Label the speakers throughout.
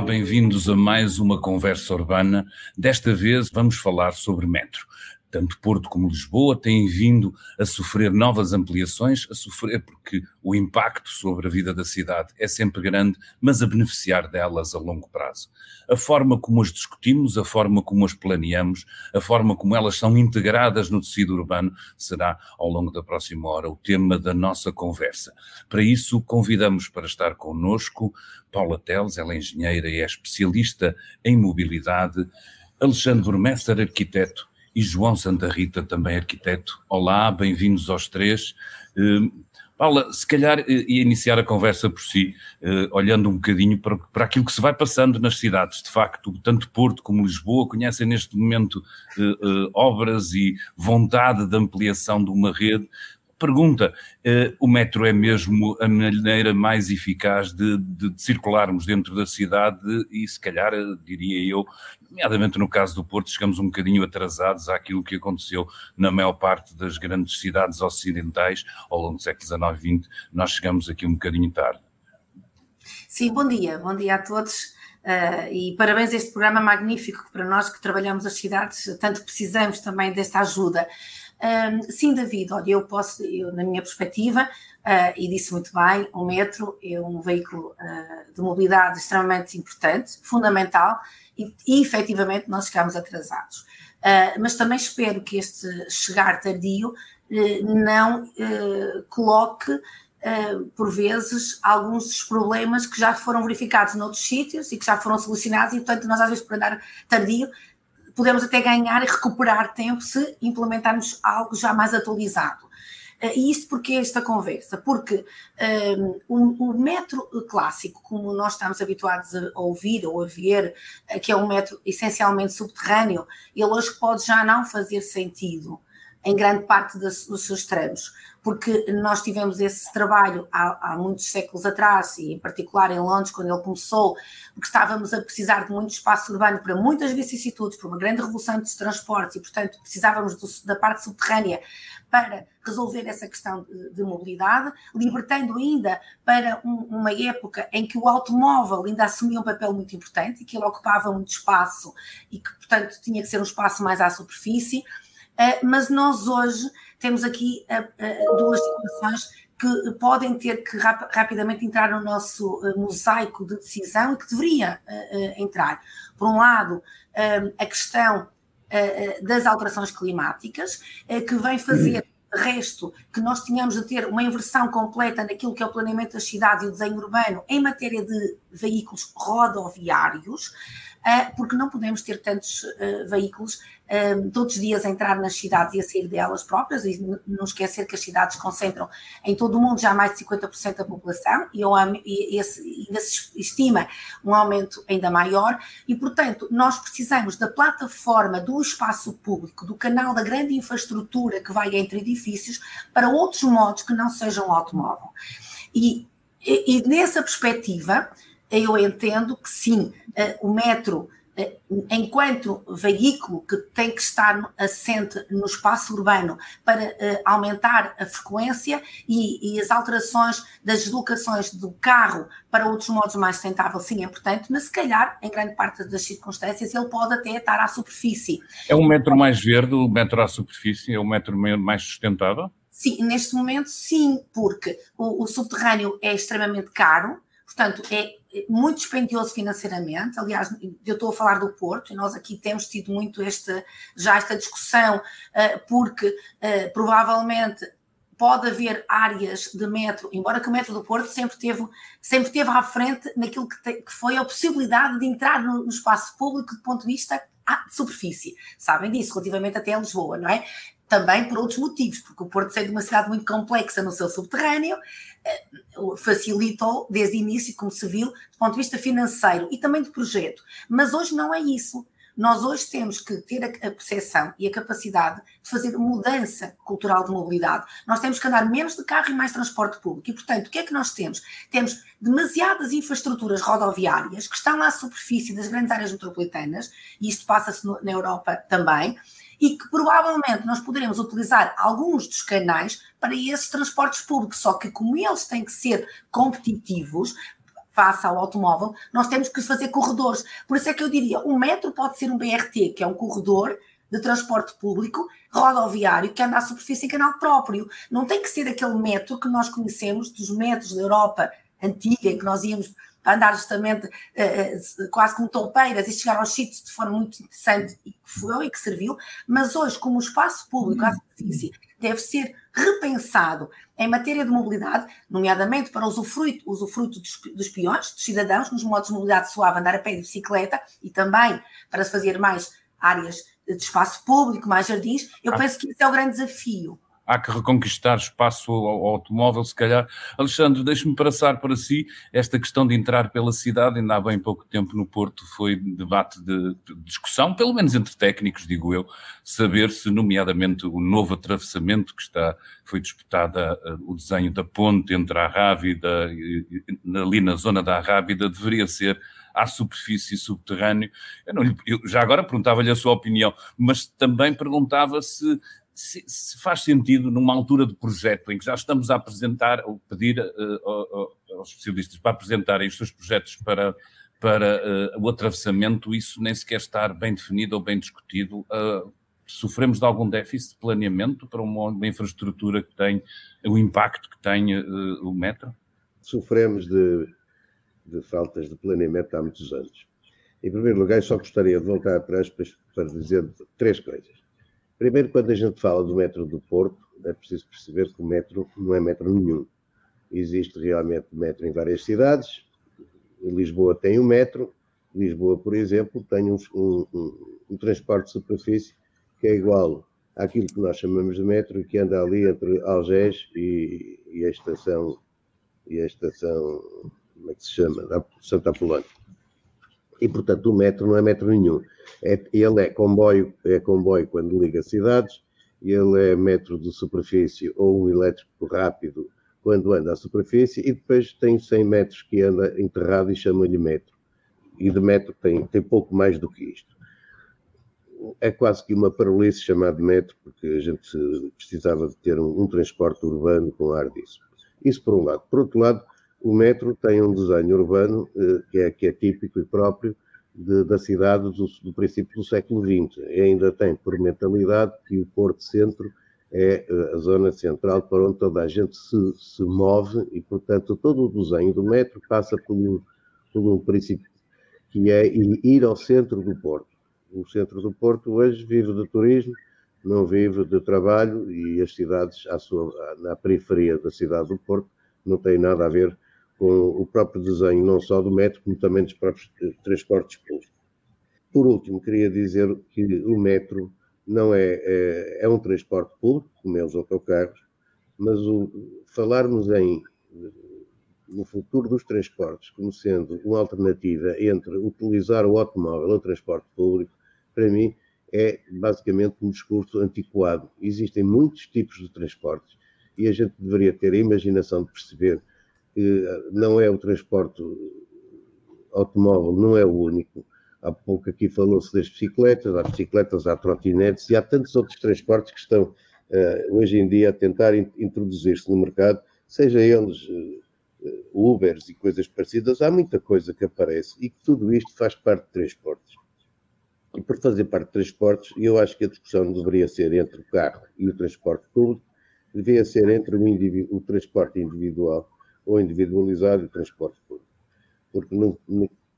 Speaker 1: Bem-vindos a mais uma conversa urbana. Desta vez vamos falar sobre metro tanto Porto como Lisboa têm vindo a sofrer novas ampliações, a sofrer porque o impacto sobre a vida da cidade é sempre grande, mas a beneficiar delas a longo prazo. A forma como as discutimos, a forma como as planeamos, a forma como elas são integradas no tecido urbano será, ao longo da próxima hora, o tema da nossa conversa. Para isso, convidamos para estar connosco Paula Teles, ela é engenheira e é especialista em mobilidade, Alexandre Burmester, arquiteto, e João Santa Rita, também arquiteto. Olá, bem-vindos aos três. Uh, Paula, se calhar uh, ia iniciar a conversa por si, uh, olhando um bocadinho para, para aquilo que se vai passando nas cidades. De facto, tanto Porto como Lisboa conhecem neste momento obras e vontade de ampliação de uma rede. Pergunta: o metro é mesmo a maneira mais eficaz de, de, de, circularmos dentro da cidade e, se calhar, diria eu, nomeadamente no caso do Porto, chegamos um bocadinho atrasados àquilo que aconteceu na maior parte das grandes cidades ocidentais ao longo do século XIX e XX. Nós chegamos aqui um bocadinho tarde.
Speaker 2: Sim, bom dia, bom dia a todos. Uh, e parabéns a este programa magnífico para nós que trabalhamos as cidades tanto precisamos também desta ajuda. Uh, sim, David, olha, eu posso, eu, na minha perspectiva, uh, e disse muito bem, o metro é um veículo de mobilidade extremamente importante, fundamental, e, e efetivamente nós ficámos atrasados. Uh, mas também espero que este chegar tardio uh, não uh, coloque, por vezes, alguns dos problemas que já foram verificados noutros sítios e que já foram solucionados, e portanto, nós às vezes, por andar tardio, podemos até ganhar e recuperar tempo se implementarmos algo já mais atualizado. Eh, e isto porque esta conversa? Porque um, o, o, metro clássico, como nós estamos habituados a ouvir ou a ver, eh, que é um metro essencialmente subterrâneo, ele hoje pode já não fazer sentido em grande parte dos seus tramos, porque nós tivemos esse trabalho há, há, muitos séculos atrás, e em particular em Londres, quando ele começou, porque estávamos a precisar de muito espaço urbano para muitas vicissitudes, para uma grande revolução dos transportes, e portanto precisávamos do, da parte subterrânea para resolver essa questão de, de mobilidade, libertando ainda para um, uma época em que o automóvel ainda assumia um papel muito importante e que ele ocupava muito espaço e que, portanto, tinha que ser um espaço mais à superfície. Uh, mas nós hoje temos aqui uh, uh, duas situações que podem ter que rap rapidamente entrar no nosso mosaico de decisão e que deveria entrar. Por um lado, a questão das alterações climáticas, que vem fazer resto que nós tínhamos de ter uma inversão completa naquilo que é o planeamento das cidades e o desenho urbano em matéria de veículos rodoviários, ah, porque não podemos ter tantos ah, veículos ah, todos os dias a entrar nas cidades e a sair delas próprias, e não esquecer que as cidades concentram em todo o mundo já mais de 50% da população, e, ainda se estima um aumento ainda maior, e portanto nós precisamos da plataforma do espaço público, do canal da grande infraestrutura que vai entre edifícios, para outros modos que não sejam o automóvel. E, e, e nessa perspectiva, eu entendo que sim, eh, o metro, eh, enquanto veículo que tem que estar assente no espaço urbano para eh, aumentar a frequência e, e, as alterações das deslocações do carro para outros modos mais sustentáveis, sim, é importante, mas se calhar, em grande parte das circunstâncias, ele pode até estar à superfície.
Speaker 1: É um metro mais verde, o metro à superfície, é o metro mais sustentável?
Speaker 2: Sim, neste momento sim, porque o, o subterrâneo é extremamente caro, portanto, é muito dispendioso financeiramente. Aliás, eu estou a falar do Porto, e nós aqui temos tido muito este, já esta discussão, eh, porque eh, provavelmente pode haver áreas de metro, embora que o metro do Porto sempre teve, sempre teve à frente naquilo que, te, que foi a possibilidade de entrar no, no espaço público do ponto de vista de superfície. Sabem disso, relativamente até a Lisboa, não é? Também por outros motivos, porque o Porto, sendo uma cidade muito complexa no seu subterrâneo, eh, facilitou desde o início, como se viu, do ponto de vista financeiro e também de projeto. Mas hoje não é isso. Nós hoje temos que ter a percepção e a capacidade de fazer mudança cultural de mobilidade. Nós temos que andar menos de carro e mais transporte público. E, portanto, o que é que nós temos? Temos demasiadas infraestruturas rodoviárias que estão à superfície das grandes áreas metropolitanas, e isto passa-se na Europa também, e que provavelmente nós poderemos utilizar alguns dos canais para esses transportes públicos, só que como eles têm que ser competitivos, face ao automóvel, nós temos que fazer corredores. Por isso é que eu diria, o metro pode ser um BRT, que é um corredor de transporte público rodoviário que anda à superfície em canal próprio. Não tem que ser aquele metro que nós conhecemos dos metros da Europa antiga, em que nós íamos para andar justamente uh, quase como toupeiras e chegar aos sítios de forma muito interessante e que foi e que serviu, mas hoje, como o espaço público à superfície deve ser repensado em matéria de mobilidade, nomeadamente para o usufruto, usufruto dos, dos peões, dos cidadãos, nos modos de mobilidade suave, andar a pé de bicicleta e também para se fazer mais áreas de espaço público, mais jardins, eu ah. penso que esse é o grande desafio
Speaker 1: há que reconquistar espaço ao, ao automóvel, se calhar. Alexandre, deixe-me passar para si esta questão de entrar pela cidade, ainda há bem pouco tempo no Porto foi debate de, discussão, pelo menos entre técnicos, digo eu, saber se, nomeadamente, o novo atravessamento que está, foi disputada o desenho da ponte entre a Rábida, ali na zona da Rábida, deveria ser à superfície subterrâneo. Eu eu já agora perguntava-lhe a sua opinião, mas também perguntava se se, se, faz sentido numa altura de projeto em que já estamos a apresentar ou pedir uh, aos especialistas para apresentarem os seus projetos para, para uh, o atravessamento, isso nem sequer estar bem definido ou bem discutido. Uh, sofremos de algum déficit de planeamento para uma, uma infraestrutura que tem o impacto que tem o metro?
Speaker 3: Sofremos de, de faltas de planeamento há muitos anos. Em primeiro lugar, só gostaria de voltar atrás para, para dizer três coisas. Primeiro, quando a gente fala do metro do Porto, é preciso perceber que o metro não é metro nenhum. Existe realmente metro em várias cidades. Lisboa tem um metro. Lisboa, por exemplo, tem um, um, um, um transporte de superfície que é igual àquilo que nós chamamos de metro, que anda ali entre Algés e, e a estação e a estação, como é que se chama? Santa Apolónia e, portanto, o metro não é metro nenhum. É, ele é comboio, é comboio quando liga cidades, ele é metro de superfície ou um elétrico rápido quando anda à superfície, e depois tem 100 metros que anda enterrado e chama-lhe metro. E de metro tem, tem pouco mais do que isto. É quase que uma parolice chamar de metro, porque a gente precisava de ter um, um transporte urbano com ar disso. Isso por um lado. Por outro lado, o metro tem um desenho urbano eh, que, é, que é típico e próprio de, da cidade do, do, princípio do século XX. E ainda tem por mentalidade que o Porto Centro é eh, a zona central para onde toda a gente se, se move e, portanto, todo o desenho do metro passa por um, por um princípio que é ir ao centro do Porto. O centro do Porto hoje vive de turismo, não vive de trabalho e as cidades à sua, na periferia da cidade do Porto não têm nada a ver com o próprio desenho, não só do metro, como também dos próprios transportes públicos. Por último, queria dizer que o metro não é, é, é um transporte público, como é os autocarros, mas o, falarmos em no futuro dos transportes como sendo uma alternativa entre utilizar o automóvel ou o transporte público, para mim é basicamente um discurso antiquado. Existem muitos tipos de transportes e a gente deveria ter a imaginação de perceber que não é o transporte automóvel, não é o único. Há pouco aqui falou-se das bicicletas, há bicicletas, há trotinetes e há tantos outros transportes que estão uh, hoje em dia a tentar introduzir-se no mercado, seja eles uh, Ubers e coisas parecidas, há muita coisa que aparece e que tudo isto faz parte de transportes. E por fazer parte de transportes, eu acho que a discussão deveria ser entre o carro e o transporte público, deveria ser entre o, o transporte individual ou individualizar o transporte público. Porque, não,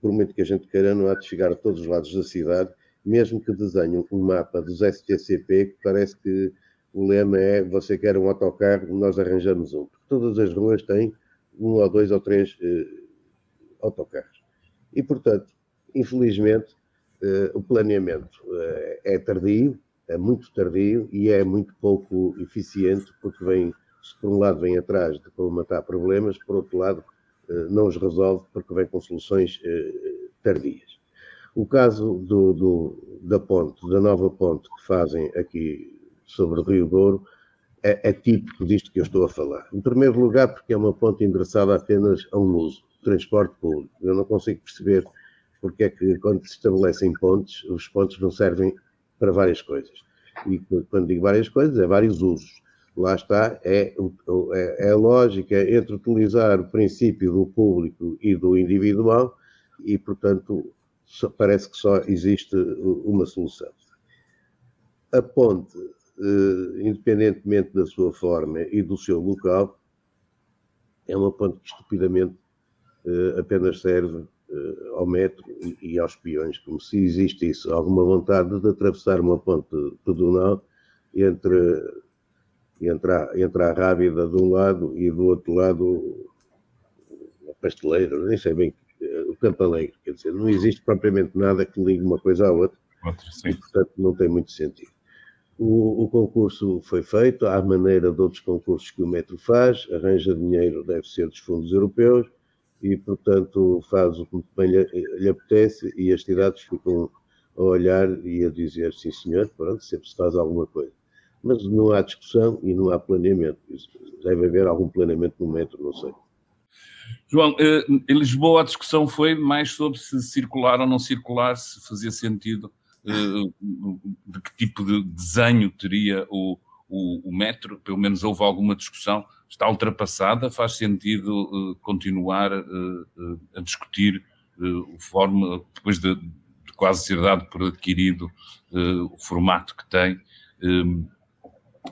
Speaker 3: por muito que a gente queira, não há de chegar a todos os lados da cidade, mesmo que desenhem um mapa dos STCP, que parece que o lema é você quer um autocarro, nós arranjamos um. Porque todas as ruas têm um ou dois ou três eh, autocarros. E, portanto, infelizmente, eh, o planeamento eh, é tardio, é muito tardio e é muito pouco eficiente, porque vem se por um lado vem atrás de colmatar problemas, por outro lado eh, não os resolve porque vem com soluções eh, tardias. O caso do, do, da ponte, da nova ponte que fazem aqui sobre o Rio Douro, é, é, típico disto que eu estou a falar. Em primeiro lugar, porque é uma ponte endereçada apenas a um uso, transporte público. Eu não consigo perceber porque é que, quando se estabelecem pontes, os pontos não servem para várias coisas. E quando digo várias coisas, é vários usos lá está, é, é, é a lógica entre utilizar o princípio do público e do individual e, portanto, parece que só existe uma solução. A ponte, eh, independentemente da sua forma e do seu local, é uma ponte que estupidamente eh, apenas serve eh, ao metro e, aos peões, como se existisse alguma vontade de atravessar uma ponte pedonal entre, entre, a, entre a Rábida de um lado e do outro lado a Pasteleira, nem sei bem o Campo Alegre, quer dizer, não existe propriamente nada que ligue uma coisa à outra, Outra, e portanto não tem muito sentido. O, o, concurso foi feito à maneira de outros concursos que o Metro faz, arranja dinheiro, deve ser dos fundos europeus, e portanto faz o que bem lhe, lhe apetece, e as cidades ficam a olhar e a dizer, sim senhor, pronto, sempre se faz alguma coisa. Mas não há discussão e não há planeamento. Deve haver algum planeamento no metro, não sei.
Speaker 1: João, eh, em Lisboa a discussão foi mais sobre se circular ou não circular, se fazia sentido, eh, de que tipo de desenho teria o, o, o metro, pelo menos houve alguma discussão, está ultrapassada, faz sentido eh, continuar a discutir o forma, depois de, de, quase ser dado por adquirido o formato que tem,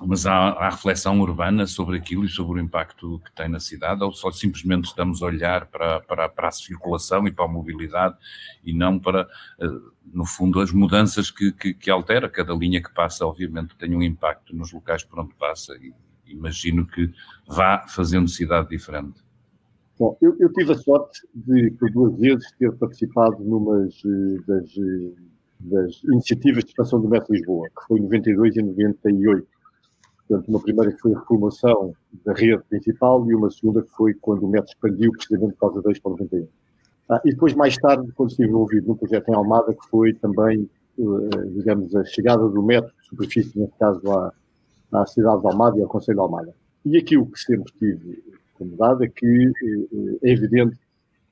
Speaker 1: mas há, há, reflexão urbana sobre aquilo e sobre o impacto que tem na cidade, ou só simplesmente estamos a olhar para, para, para a circulação e para a mobilidade e não para, eh, no fundo, as mudanças que, que, que, altera. Cada linha que passa, obviamente, tem um impacto nos locais por onde passa e imagino que vá fazendo cidade diferente.
Speaker 4: Bom, eu, eu tive a sorte de, por duas vezes, ter participado numas eh, das, eh, das iniciativas de expansão do Metro Lisboa, que foi em 92 e 98 Portanto, uma primeira que foi a reformação da rede principal e uma segunda que foi quando o metro expandiu precisamente por causa da Expo 91. Ah, e depois, mais tarde, quando estive envolvido no projeto em Almada, que foi também, uh, digamos, a chegada do metro de superfície, neste caso, à, à cidade de Almada e ao Conselho de Almada. E aquilo que sempre tive como dado é que uh, é evidente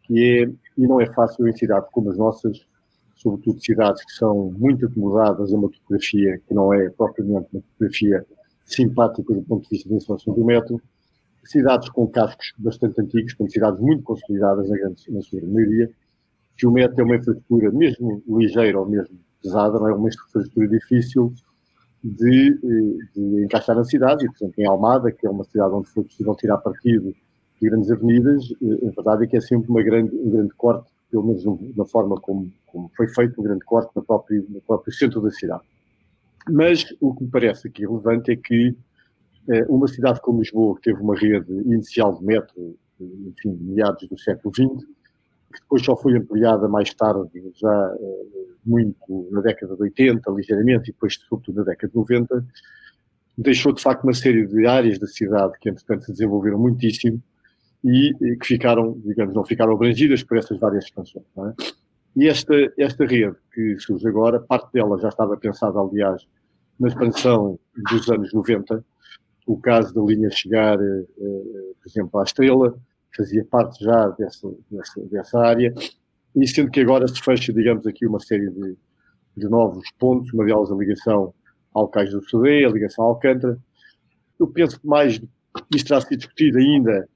Speaker 4: que é, e não é fácil em cidades como as nossas, sobretudo cidades que são muito acomodadas a uma topografia que não é propriamente uma topografia simpática do ponto de vista da instalação do metro, cidades com cascos bastante antigos, com cidades muito consolidadas na, grande, na sua maioria, que o metro é uma infraestrutura mesmo ligeira ou mesmo pesada, não é? Uma infraestrutura difícil de, eh, de encaixar na cidade, e, por exemplo, em Almada, que é uma cidade onde foi possível tirar partido de grandes avenidas, eh, a verdade é que é sempre uma grande, um grande corte, pelo menos na forma como, como foi feito, um grande corte no próprio, no próprio centro da cidade. Mas o que me parece aqui relevante é que eh, uma cidade como Lisboa, que teve uma rede inicial de metro, enfim, meados do século XX, que depois só foi ampliada mais tarde, já eh, muito na década de 80, ligeiramente, e depois, sobretudo, na década de 90, deixou de facto uma série de áreas da cidade que, entretanto, se desenvolveram muitíssimo e, e que ficaram, digamos, não ficaram abrangidas por essas várias expansões. É? E esta, esta rede que surge agora, parte dela já estava pensada, aliás, na expansão dos anos 90, o caso da linha chegar, eh, eh, por exemplo, à Estrela, fazia parte já dessa, dessa, dessa área, e sendo que agora se fecha, digamos, aqui uma série de, de novos pontos, uma delas a ligação ao Cais do Sudê, a ligação ao Alcântara. Eu penso que mais isto terá sido discutido ainda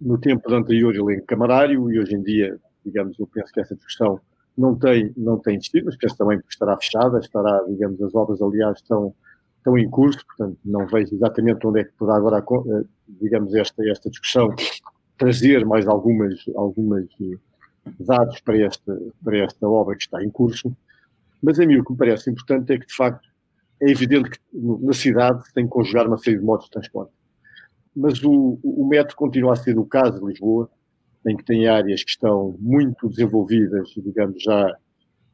Speaker 4: no tempo anterior elenco camarário e hoje em dia, digamos, eu penso que essa discussão não tem, não tem destino, mas penso também estará fechada, estará, digamos, as obras, aliás, estão, estão em curso, portanto, não vejo exatamente onde é que poderá agora, eh, digamos, esta, esta discussão trazer mais algumas, algumas eh, dados para esta, para esta obra que está em curso, mas a mim o que me parece importante é que, de facto, é evidente que na cidade tem que conjugar uma série de modos de transporte. Mas o, o metro continua a ser, no caso de Lisboa, em que tem áreas que estão muito desenvolvidas, digamos já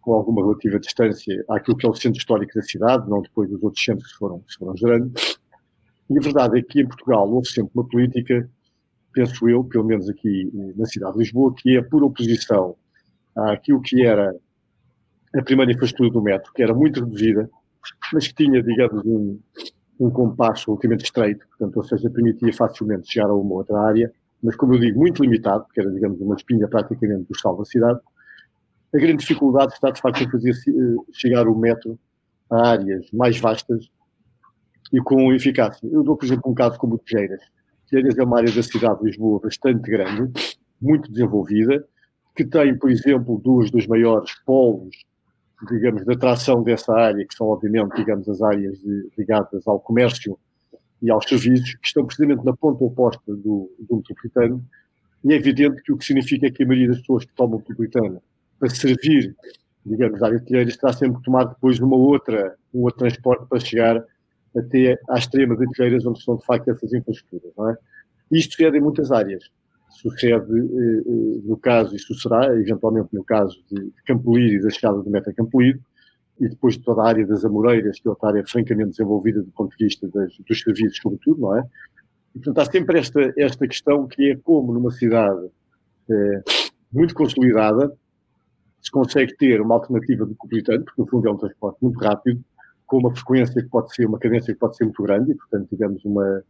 Speaker 4: com alguma relativa distância àquilo que é o centro histórico da cidade, não depois dos outros centros que foram, que foram gerando. E a verdade é que em Portugal houve sempre uma política, penso eu, pelo menos aqui na cidade de Lisboa, que é por oposição àquilo que era a primeira infraestrutura do metro, que era muito reduzida, mas que tinha, digamos, um, um compasso relativamente estreito, portanto, ou seja, permitia facilmente chegar a uma outra área, mas como eu digo, muito limitado, porque era, digamos, uma espinha praticamente do sal da cidade. A grande dificuldade está, de facto, em fazer eh, chegar o metro a áreas mais vastas e com eficácia. Eu dou, por exemplo, um caso como Telheiras. Telheiras é uma área da cidade de Lisboa bastante grande, muito desenvolvida, que tem, por exemplo, duas dos maiores polos, digamos, de atração dessa área, que são, obviamente, digamos, as áreas de, ligadas ao comércio e aos serviços, que estão precisamente na ponta oposta do, do metropolitano, e é evidente que o que significa é que a maioria das pessoas que tomam o metropolitano para servir, digamos, a área de Telheiras, está sempre a tomar depois uma outra, um outro transporte para chegar até à extrema de Telheiras, onde estão de facto essas infraestruturas. Não é? Isto sucede em muitas áreas. Sucede eh, eh, no caso, e sucederá eventualmente no caso de Campolide e da chegada do Meta Campolide, e depois de toda a área das Amoreiras, que é outra área francamente desenvolvida do ponto de vista das, dos serviços, sobretudo, não é? E, portanto, há sempre esta, esta questão que é como numa cidade eh, muito consolidada se consegue ter uma alternativa do metropolitano, porque no fundo é um transporte muito rápido, com uma frequência que pode ser, uma cadência que pode ser muito grande, e portanto, digamos, uma,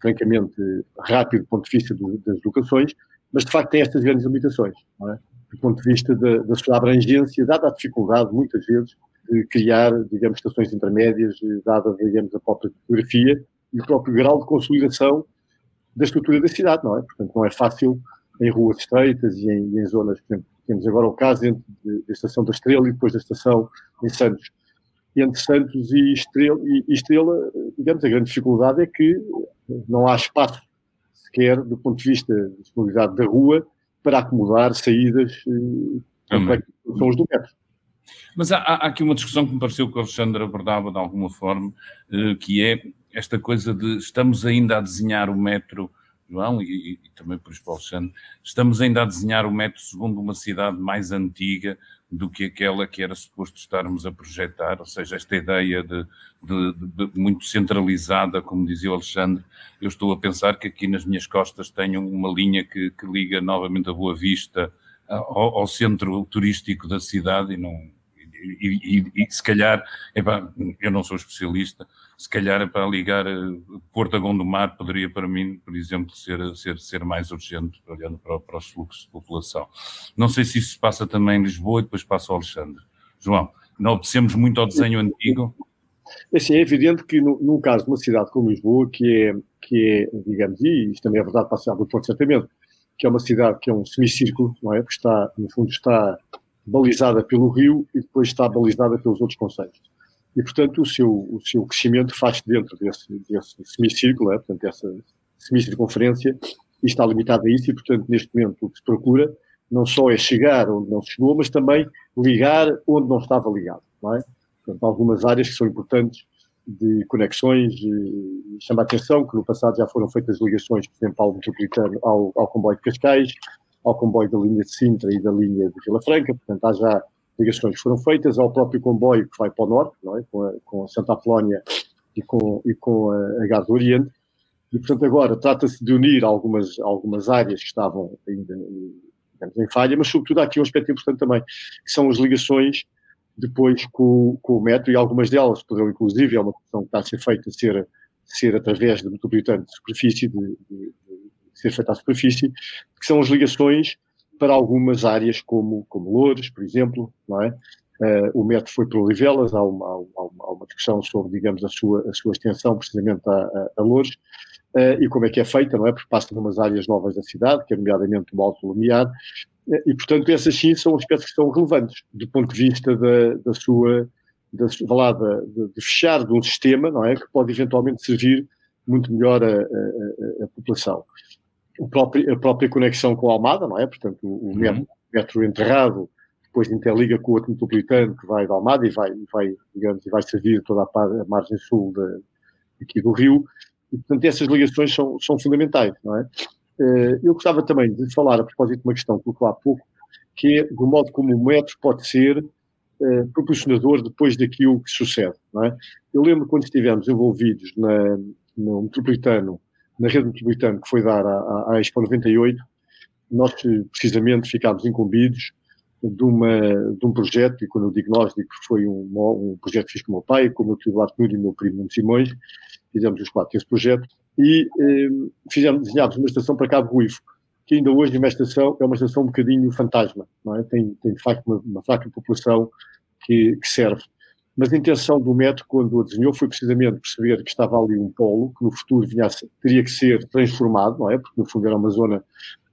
Speaker 4: francamente, rápido do ponto de vista do, das locações, mas de facto tem estas grandes limitações, é? do ponto de vista da, da sua abrangência, dada a dificuldade, muitas vezes, de criar, digamos, estações intermédias, dada, digamos, a própria topografia e o próprio grau de consolidação da estrutura da cidade, não é? Portanto, não é fácil em ruas estreitas e em, e em zonas, por exemplo, temos agora o caso entre da estação da Estrela e depois da estação em Santos, entre Santos e Estrela, e Estrela, digamos, a grande dificuldade é que não há espaço sequer do ponto de vista de disponibilidade da rua para acomodar saídas eh, são os do metro.
Speaker 1: Mas há, há, aqui uma discussão que me pareceu que o Alexandre abordava de alguma forma, eh, que é esta coisa de estamos ainda a desenhar o metro João, e, e, também por isso para o Alexandre, estamos ainda a desenhar o metro segundo uma cidade mais antiga do que aquela que era suposto estarmos a projetar, ou seja, esta ideia de, de, de, muito centralizada, como dizia o Alexandre, eu estou a pensar que aqui nas minhas costas tenho uma linha que, que liga novamente a Boa Vista ao, ao centro turístico da cidade e não, e, e, e, se calhar, eu não sou especialista, se calhar para ligar eh, Porto Gondomar poderia para mim, por exemplo, ser, ser, ser mais urgente, olhando para, para os fluxos de população. Não sei se isso se passa também em Lisboa e depois passa ao Alexandre. João, não obedecemos muito ao desenho antigo?
Speaker 4: Assim, é evidente que no, num caso de uma cidade como Lisboa, que é, que é digamos, e isto também é verdade para a cidade do Porto, certamente, que é uma cidade que é um semicírculo, não é? Porque está, no fundo, está balizada pelo rio e depois está balizada pelos outros conselhos. E, portanto, o seu, o seu crescimento faz dentro desse, desse semicírculo, é? portanto, essa semicircunferência, e está limitado a isso, e, portanto, neste momento o que se procura não só é chegar onde não se chegou, mas também ligar onde não estava ligado, não é? Portanto, algumas áreas que são importantes de conexões, chama a atenção que no passado já foram feitas ligações, por exemplo, ao metropolitano, ao, ao comboio de Cascais, ao comboio da linha de Sintra e da linha de Vila Franca, portanto há já ligações que foram feitas ao próprio comboio que vai para o norte, é? com, a, com Santa Apolónia e com, e com a, a do Oriente, e portanto agora trata-se de unir algumas, algumas áreas que estavam ainda digamos, em falha, mas sobretudo há aqui um aspecto importante também, que são as ligações depois com, com o metro, e algumas delas poderão inclusive, é uma questão que está a ser feita, ser, ser através do metropolitano de superfície, de, de, ser feita à superfície, que são as ligações para algumas áreas como, como Loures, por exemplo, não é? Uh, o metro foi para Olivelas, há uma, há, uma, há uma, discussão sobre, digamos, a sua, a sua extensão precisamente a, a, a Loures, uh, e como é que é feita, não é? Porque passa numas áreas novas da cidade, que é nomeadamente o Alto Lumiar, uh, e portanto essas sim são aspectos que são relevantes do ponto de vista da, da sua, da, lá, de, de, fechar de um sistema, não é? Que pode eventualmente servir muito melhor a, a, população próprio, a própria conexão com a Almada, não é? Portanto, o, uhum. metro, metro, enterrado depois interliga com o outro metropolitano que vai da Almada e vai, vai digamos, e vai servir toda a, a margem sul de, aqui do Rio. E, portanto, essas ligações são, são fundamentais, não é? Eh, eu gostava também de falar a propósito de uma questão que colocou há pouco, que é do modo como o metro pode ser uh, proporcionador depois daquilo que sucede, não é? Eu lembro quando estivemos envolvidos na, no metropolitano na rede metropolitana que foi dar à, à Expo 98, nós precisamente ficámos incumbidos de, uma, de um projeto, e quando eu digo nós, digo que foi um, um projeto que fiz com o meu pai, com o meu tio Nuno e o meu primo Simões, fizemos os quatro esse projeto, e eh, fizemos, desenhámos uma estação para Cabo Ruivo, que ainda hoje é uma estação, é uma estação um bocadinho fantasma, não é? Tem, tem de facto uma, uma fraca população que, que serve. Mas a intenção do método, quando o desenhou, foi precisamente perceber que estava ali um polo que no futuro vinha ser, teria que ser transformado, não é? Porque no fundo era uma zona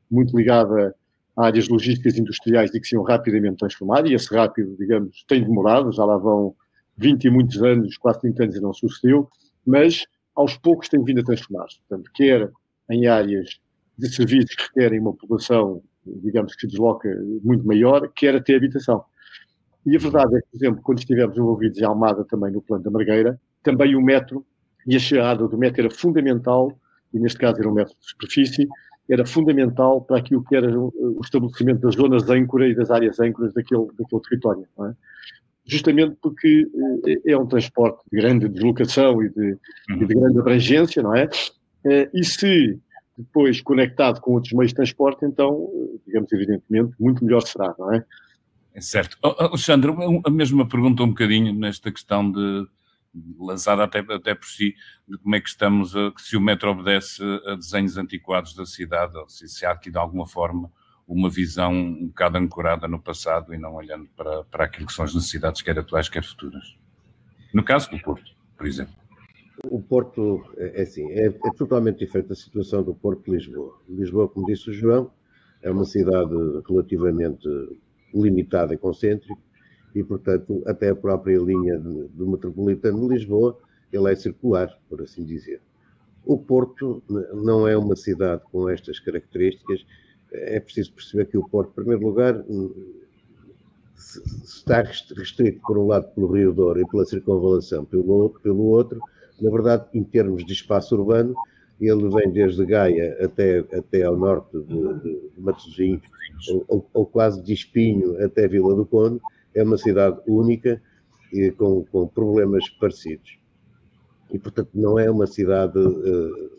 Speaker 4: muito ligada a áreas logísticas industriais e que se iam rapidamente transformar, e esse rápido, digamos, tem demorado, já lá vão 20 e muitos anos, quase 30 anos e não sucedeu, mas aos poucos tem vindo a transformar-se. Portanto, quer em áreas de serviços que requerem uma população, digamos, que desloca muito maior, quer até habitação. E a verdade é que, por exemplo, quando estivemos envolvidos em Almada, também no plano da Margueira, também o metro e a chegada do metro era fundamental, e neste caso era um metro de superfície, era fundamental para aquilo que era o estabelecimento das zonas âncora e das áreas âncoras daquele, daquele território. É? Justamente porque eh, é um transporte de grande deslocação e de, uhum. e de grande abrangência, não é? Eh, e se depois conectado com outros meios de transporte, então, eh, digamos, evidentemente, muito melhor será, não é?
Speaker 1: Certo. Alexandre, a mesma pergunta um bocadinho nesta questão de lançada até, até por si, de como é que estamos, a, se o metro obedece a desenhos antiquados da cidade, ou se, se há aqui de alguma forma uma visão um bocado ancorada no passado e não olhando para, para aquilo que são as necessidades, quer atuais, quer futuras. No caso do Porto, por exemplo.
Speaker 3: O Porto, é, é assim, é, é totalmente diferente da situação do Porto de Lisboa. Lisboa, como disse o João, é uma cidade relativamente limitada e concêntrica, e, portanto, até a própria linha do metropolitano de Lisboa, ele é circular, por assim dizer. O Porto não é uma cidade com estas características. É preciso perceber que o Porto, em primeiro lugar, está restrito, por um lado, pelo Rio Douro e pela circunvalação, pelo outro, na verdade, em termos de espaço urbano, ele vem desde Gaia até, até ao norte de, de Matosinhos, ou, ou, quase de Espinho até Vila do Conde, é uma cidade única e com, com problemas parecidos. E, portanto, não é uma cidade. Uh,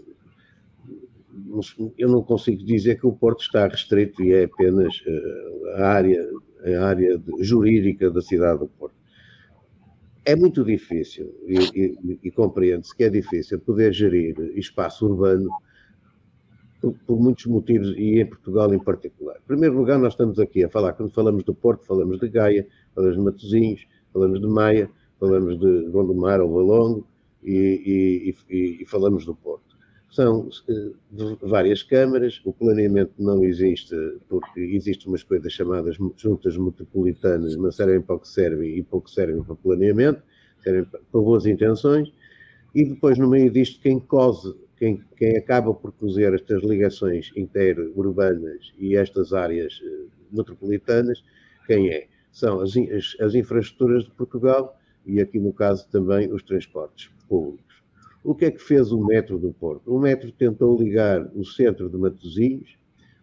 Speaker 3: eu não consigo dizer que o Porto está restrito e é apenas uh, a área, a área jurídica da cidade do Porto. É muito difícil, e, e, e compreende-se que é difícil poder gerir espaço urbano por, por, muitos motivos e em Portugal em particular. Em primeiro lugar, nós estamos aqui a falar, quando falamos do Porto, falamos de Gaia, falamos de Matosinhos, falamos de Maia, falamos de Gondomar ou Valongo e, e, falamos do Porto. São uh, várias câmaras, o planeamento não existe porque existem umas coisas chamadas juntas metropolitanas, mas servem para o que servem e pouco servem para planeamento, servem para boas intenções, e depois no meio disto quem cose, quem, quem acaba por cozer estas ligações interurbanas e estas áreas uh, metropolitanas, quem é? são as, as, as infraestruturas de Portugal e aqui no caso também os transportes públicos. O que é que fez o metro do Porto? O metro tentou ligar o centro de Matosinhos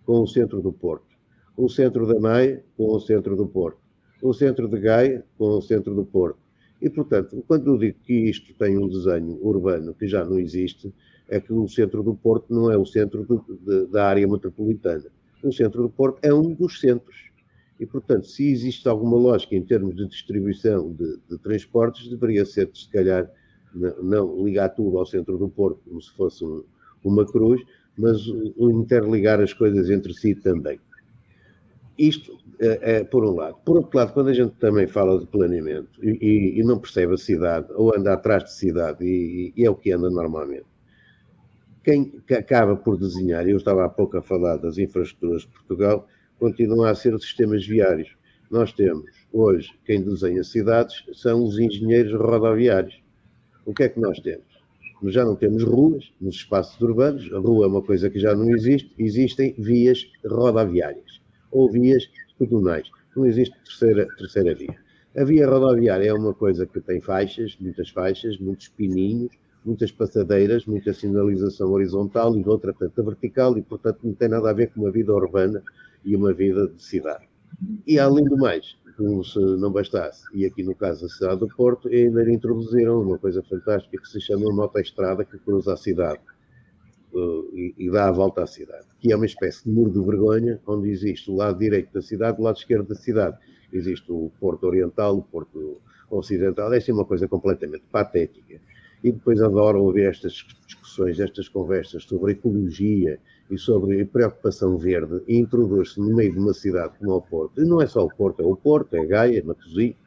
Speaker 3: com o centro do Porto, o centro da Maia com o centro do Porto, o centro de Gaia com o centro do Porto. E, portanto, quando eu digo que isto tem um desenho urbano que já não existe, é que o centro do Porto não é o centro de, da área metropolitana. O centro do Porto é um dos centros e, portanto, se existe alguma lógica em termos de distribuição de, de transportes, deveria ser, se calhar, não, ligar tudo ao centro do Porto como se fosse um, uma cruz, mas interligar as coisas entre si também. Isto é, é, por um lado. Por outro lado, quando a gente também fala de planeamento e, e, não percebe a cidade, ou anda atrás de cidade, e, e é o que anda normalmente, quem acaba por desenhar, eu estava há pouco a falar das infraestruturas de Portugal, continuam a ser sistemas viários. Nós temos, hoje, quem desenha cidades são os engenheiros rodoviários. O que é que nós temos? Nós já não temos ruas nos espaços urbanos, a rua é uma coisa que já não existe, existem vias rodoviárias ou vias pedonais. Não existe terceira, terceira via. A via rodoviária é uma coisa que tem faixas, muitas faixas, muitos pininhos, muitas passadeiras, muita sinalização horizontal e outra tanta vertical e, portanto, não tem nada a ver com uma vida urbana e uma vida de cidade. E além do mais, como se não bastasse, e aqui no caso a cidade do Porto, ainda introduziram uma coisa fantástica que se chama uma autoestrada que cruza a cidade uh, e, e, dá a volta à cidade, que é uma espécie de muro de vergonha, onde existe o lado direito da cidade e o lado esquerdo da cidade. Existe o Porto Oriental, o Porto Ocidental, essa é uma coisa completamente patética. E depois adoro ouvir estas discussões, estas conversas sobre ecologia e sobre preocupação verde introduz-se no meio de uma cidade como o Porto. E não é só o Porto, é o Porto, é Gaia, é Matosinhos,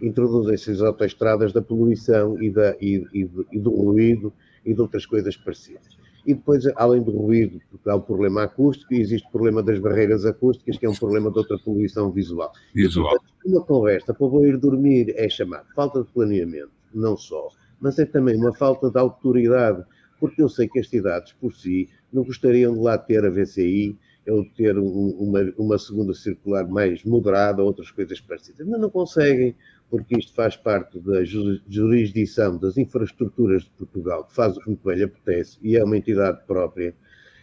Speaker 3: introduzem-se as autoestradas da poluição e, da, e, e, e, do ruído e de outras coisas parecidas. E depois, além do ruído, porque há o problema acústico, e existe o problema das barreiras acústicas, que é um problema de outra poluição visual.
Speaker 1: Visual.
Speaker 3: E, uma conversa para eu ir dormir é chamar falta de planeamento, não só, mas é também uma falta de autoridade, porque eu sei que as cidades, por si, não gostariam de lá ter a VCI, ou ter um, uma, uma segunda circular mais moderada, outras coisas parecidas. Mas não conseguem, porque isto faz parte da jurisdição das infraestruturas de Portugal, que faz o que muito bem lhe apetece, e é uma entidade própria,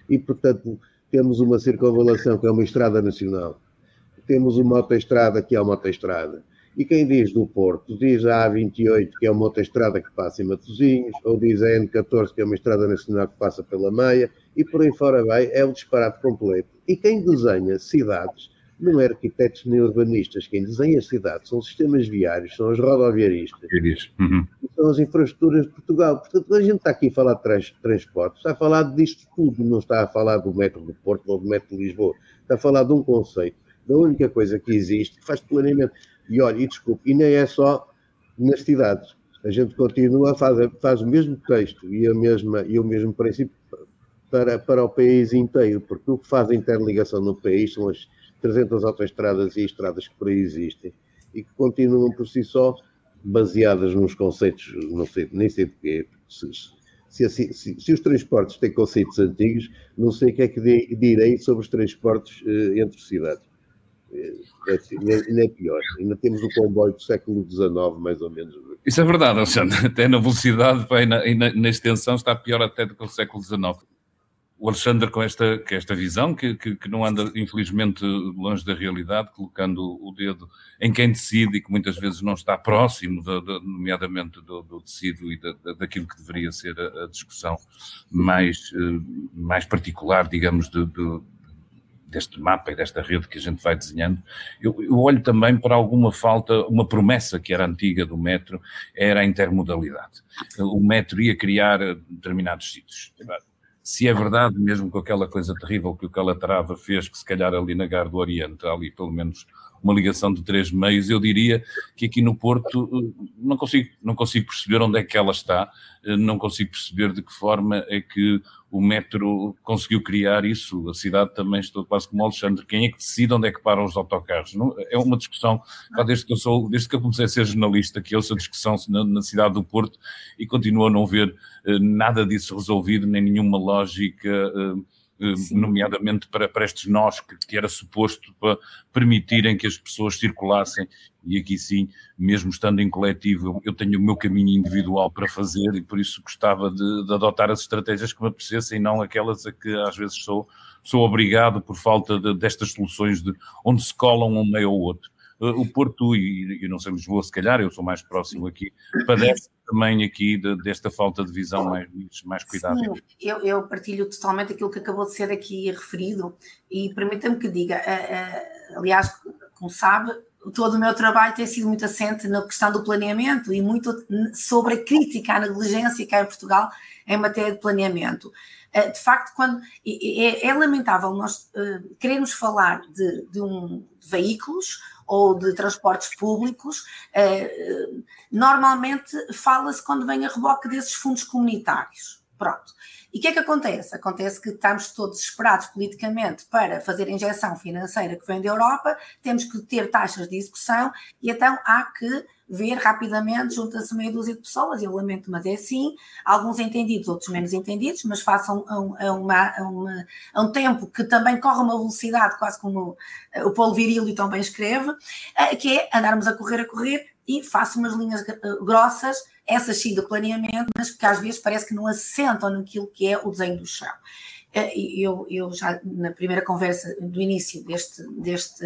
Speaker 3: e, portanto, temos uma circunvalação, que é uma estrada nacional, temos uma autoestrada, que é uma autoestrada, e quem diz do Porto, diz a A28, que é uma outra estrada que passa em Matosinhos, ou diz a N14, que é uma estrada nacional que passa pela Meia, e por aí fora vai, é um disparate completo. E quem desenha cidades não é arquitetos nem urbanistas, quem desenha cidades são sistemas viários, são os rodoviaristas,
Speaker 1: uhum.
Speaker 3: são as infraestruturas de Portugal. Portanto, a gente está aqui a falar de trans, transporte, está a falar disto tudo, não está a falar do metro do Porto ou do metro de Lisboa, está a falar de um conceito, da única coisa que existe, que faz planeamento. E olha, e desculpe, e nem é só nas cidades. A gente continua, faz, faz o mesmo texto e, a mesma, e o mesmo princípio para, para o país inteiro, porque o que faz a interligação no país são as 300 autoestradas e estradas que por aí existem e que continuam por si só baseadas nos conceitos, não sei, nem sei de. Se, se, se, se, os transportes têm conceitos antigos, não sei o que é que direi sobre os transportes eh, entre cidades. É, ainda é pior. Ainda temos o comboio do século XIX, mais ou menos.
Speaker 1: Isso é verdade, Alexandre. Até na velocidade e na, na, na, extensão está pior até do que o século XIX. O Alexandre, com esta, com esta visão, que, que, que, não anda, infelizmente, longe da realidade, colocando o dedo em quem decide e que muitas vezes não está próximo, de, de, nomeadamente do, do tecido e daquilo que deveria ser a, a discussão mais, eh, mais particular, digamos, de, deste mapa e desta rede que a gente vai desenhando, eu, eu, olho também para alguma falta, uma promessa que era antiga do metro, era a intermodalidade. O metro ia criar determinados sítios. Se é verdade, mesmo com aquela coisa terrível que o Calatrava fez, que se calhar ali na Gar do Oriente, ali pelo menos uma ligação de três meios, eu diria que aqui no Porto eh, não consigo, não consigo perceber onde é que ela está, eh, não consigo perceber de que forma é que o metro conseguiu criar isso. A cidade também estou quase como Alexandre. Quem é que decide onde é que param os autocarros? Não, é uma discussão, desde que eu sou, desde que eu comecei a ser jornalista, que ouço a discussão na, na, cidade do Porto e continuo a não ver eh, nada disso resolvido, nem nenhuma lógica. Eh, eh, nomeadamente para, para estes nós que, que, era suposto para permitirem que as pessoas circulassem, e aqui sim, mesmo estando em coletivo, eu tenho o meu caminho individual para fazer e por isso gostava de, de adotar as estratégias que me apetecessem e não aquelas a que às vezes sou, sou obrigado por falta de, destas soluções de onde se colam um meio ou outro. Eh, o Porto, e eu não sei Lisboa, se calhar, eu sou mais próximo aqui, padece também aqui de, desta falta de visão mais, mais cuidada.
Speaker 2: Sim, eu, eu, partilho totalmente aquilo que acabou de ser aqui referido e permita-me que diga, aliás, como sabe, todo o meu trabalho tem sido muito assente na questão do planeamento e muito sobre a crítica à negligência que há em Portugal em matéria de planeamento. Uh, de facto, quando é, é lamentável nós queremos falar de, de, um, de veículos ou de transportes públicos, eh, normalmente fala-se quando vem a reboque desses fundos comunitários. Pronto. E o que é que acontece? Acontece que estamos todos desesperados politicamente para fazer a injeção financeira que vem da Europa, temos que ter taxas de execução e então há que ver rapidamente, junta-se meia dúzia de pessoas, eu lamento, mas é assim, alguns entendidos, outros menos entendidos, mas façam a, a, uma, a, uma, a um tempo que também corre uma velocidade, quase como o Paulo Virilio também escreve, eh, que é andarmos a correr, a correr e faço umas linhas grossas, essas sim do planeamento, mas que às vezes parece que não assentam naquilo que é o desenho do chão. Eh, eu, eu já na primeira conversa do início deste, deste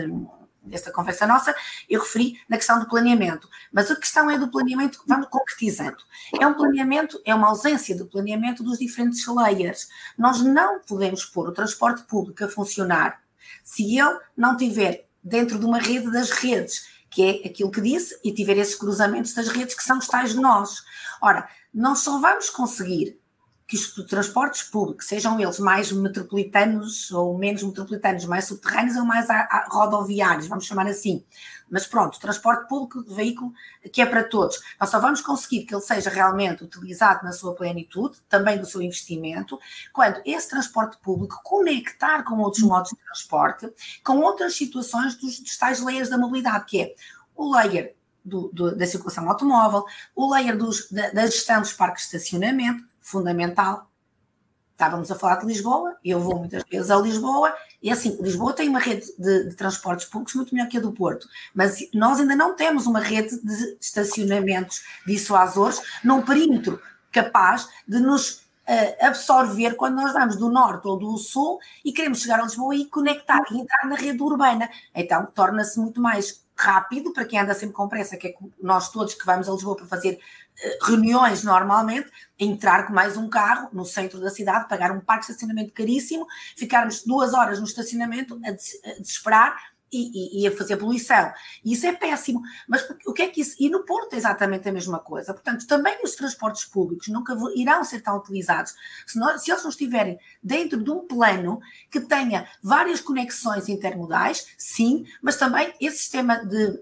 Speaker 2: desta conversa nossa, eu referi na questão do planeamento. Mas a questão é do planeamento, vamos concretizando. É um planeamento, é uma ausência do planeamento dos diferentes layers. Nós não podemos pôr o transporte público a funcionar se ele não tiver dentro de uma rede das redes, que é aquilo que disse, e tiver esses cruzamentos das redes que são os tais nós. Ora, nós só vamos conseguir que os transportes públicos, sejam eles mais metropolitanos ou menos metropolitanos, mais subterrâneos ou mais a, a, rodoviários, vamos chamar assim. Mas pronto, transporte público de veículo que é para todos. Nós só vamos conseguir que ele seja realmente utilizado na sua plenitude, também do seu investimento, quando esse transporte público conectar com outros modos de transporte, com outras situações dos, dos tais layers da mobilidade, que é o layer do, do, da circulação automóvel, o layer dos, da, da gestão dos parques de estacionamento, fundamental. Estávamos a falar de Lisboa, eu vou muitas vezes a Lisboa, e assim, Lisboa tem uma rede de, de, transportes públicos muito melhor que a do Porto, mas nós ainda não temos uma rede de estacionamentos dissuasores num perímetro capaz de nos uh, absorver quando nós vamos do norte ou do sul e queremos chegar a Lisboa e conectar e entrar na rede urbana. Então torna-se muito mais rápido para quem anda sempre com pressa, que é nós todos que vamos a Lisboa para fazer reuniões normalmente, entrar com mais um carro no centro da cidade, pagar um parque de estacionamento caríssimo, ficarmos duas horas no estacionamento a, des a desesperar e, e, e, a fazer poluição. E isso é péssimo. Mas o que é que isso. E no Porto é exatamente a mesma coisa. Portanto, também os transportes públicos nunca irão ser tão utilizados se, nós, se eles não estiverem dentro de um plano que tenha várias conexões intermodais, sim, mas também esse sistema de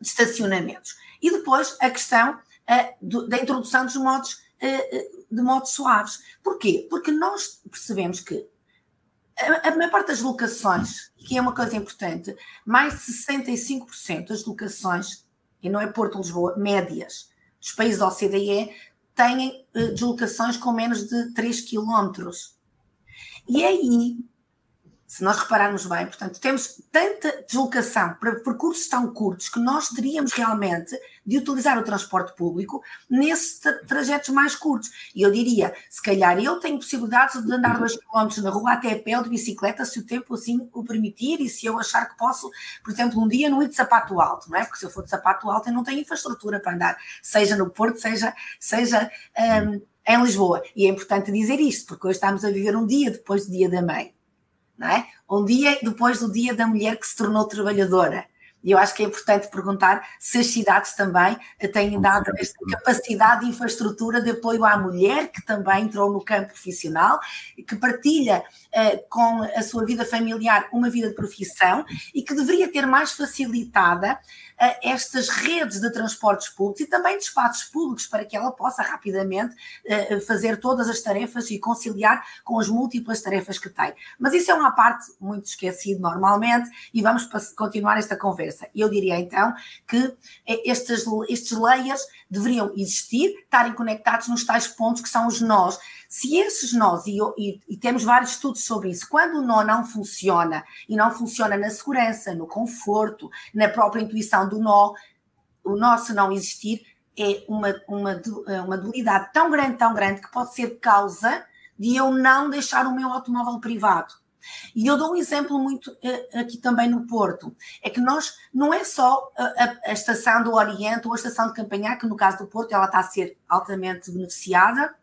Speaker 2: estacionamentos. E depois a questão da introdução dos modos, uh, de modos suaves. Porquê? Porque nós percebemos que a, a maior parte das locações, que é uma coisa importante, mais de 65% das locações, e não é Porto Lisboa, médias, dos países da OCDE, têm deslocações com menos de 3 km. E aí se nós repararmos bem, portanto, temos tanta deslocação para percursos tão curtos que nós teríamos realmente de utilizar o transporte público nesses trajetos mais curtos. E eu diria, se calhar eu tenho possibilidades de andar dois quilómetros na rua até a pé de bicicleta, se o tempo assim o permitir e se eu achar que posso, por exemplo, um dia não ir de sapato alto, não é? Porque se eu for de sapato alto eu não tenho infraestrutura para andar, seja no Porto, seja, seja um, em Lisboa. E é importante dizer isto, porque hoje estamos a viver um dia depois do Dia da Mãe não é? Um dia depois do dia da mulher que se tornou trabalhadora. E eu acho que é importante perguntar se as cidades também têm dado esta capacidade de infraestrutura de apoio à mulher, que também entrou no campo profissional, que partilha uh, com a sua vida familiar uma vida de profissão e que deveria ter mais facilitada estas redes de transportes públicos e também de espaços públicos para que ela possa rapidamente eh, fazer todas as tarefas e conciliar com as múltiplas tarefas que tem. Mas isso é uma parte muito esquecida normalmente e vamos continuar esta conversa. Eu diria então que eh, estes, estes layers deveriam existir, estarem conectados nos tais pontos que são os nós. Se esses nós, e, e, e, temos vários estudos sobre isso, quando o nó não funciona, e não funciona na segurança, no conforto, na própria intuição do nó, o nó, se não existir, é uma, uma, é uma dualidade tão grande, tão grande, que pode ser causa de eu não deixar o meu automóvel privado. E eu dou um exemplo muito uh, aqui também no Porto. É que nós, não é só a, a, estação do Oriente ou a estação de Campanhar, que no caso do Porto ela está a ser altamente beneficiada,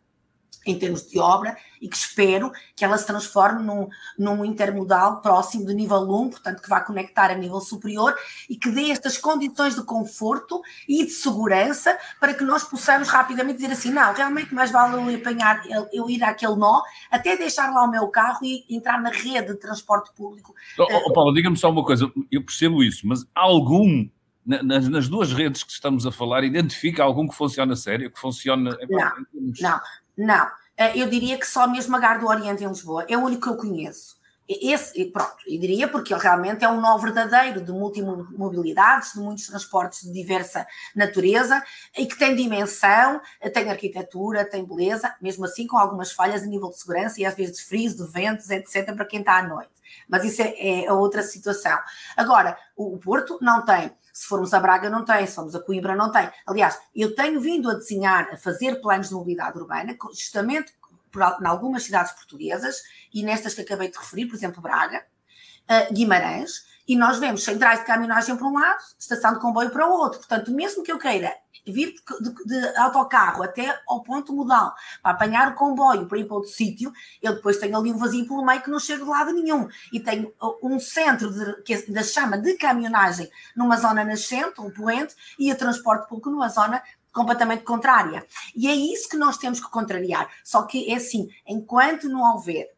Speaker 2: em termos de obra e que espero que ela se transforme num, num intermodal próximo do nível 1, portanto que vá conectar a nível superior e que dê estas condições de conforto e de segurança para que nós possamos rapidamente dizer assim, não, realmente mais vale eu apanhar, eu ir àquele nó, até deixar lá o meu carro e entrar na rede de transporte público.
Speaker 1: Oh, oh Paulo, diga-me só uma coisa, eu percebo isso, mas algum nas, nas, duas redes que estamos a falar, identifica algum que funciona sério, que funciona.
Speaker 2: Não, não, não, eh, eu diria que só mesmo a Gar do Oriente em Lisboa é o único que eu conheço. Esse, pronto, eu diria porque ele realmente é um nó verdadeiro de multimobilidades, de muitos transportes de diversa natureza e que tem dimensão, tem arquitetura, tem beleza, mesmo assim com algumas falhas a nível de segurança e às vezes de frios, de ventos, etc., para quem está à noite. Mas isso é, é outra situação. Agora, o Porto não tem se formos a Braga, não tem. Se formos a Coimbra, não tem. Aliás, eu tenho vindo a desenhar, a fazer planos de mobilidade urbana, justamente por, em algumas cidades portuguesas, e nestas que acabei de referir, por exemplo, Braga, uh, Guimarães, e nós vemos centrais de caminhonagem para um lado, estação de comboio para o outro. Portanto, mesmo que eu queira vir de, de, de, autocarro até ao ponto modal para apanhar o comboio para ir para outro sítio, eu depois tenho ali um vazio pelo meio que não chego de lado nenhum. E tenho uh, um centro de, que ainda chama de caminhonagem numa zona nascente, um poente, e o transporte público numa zona completamente contrária. E é isso que nós temos que contrariar. Só que é assim, enquanto não houver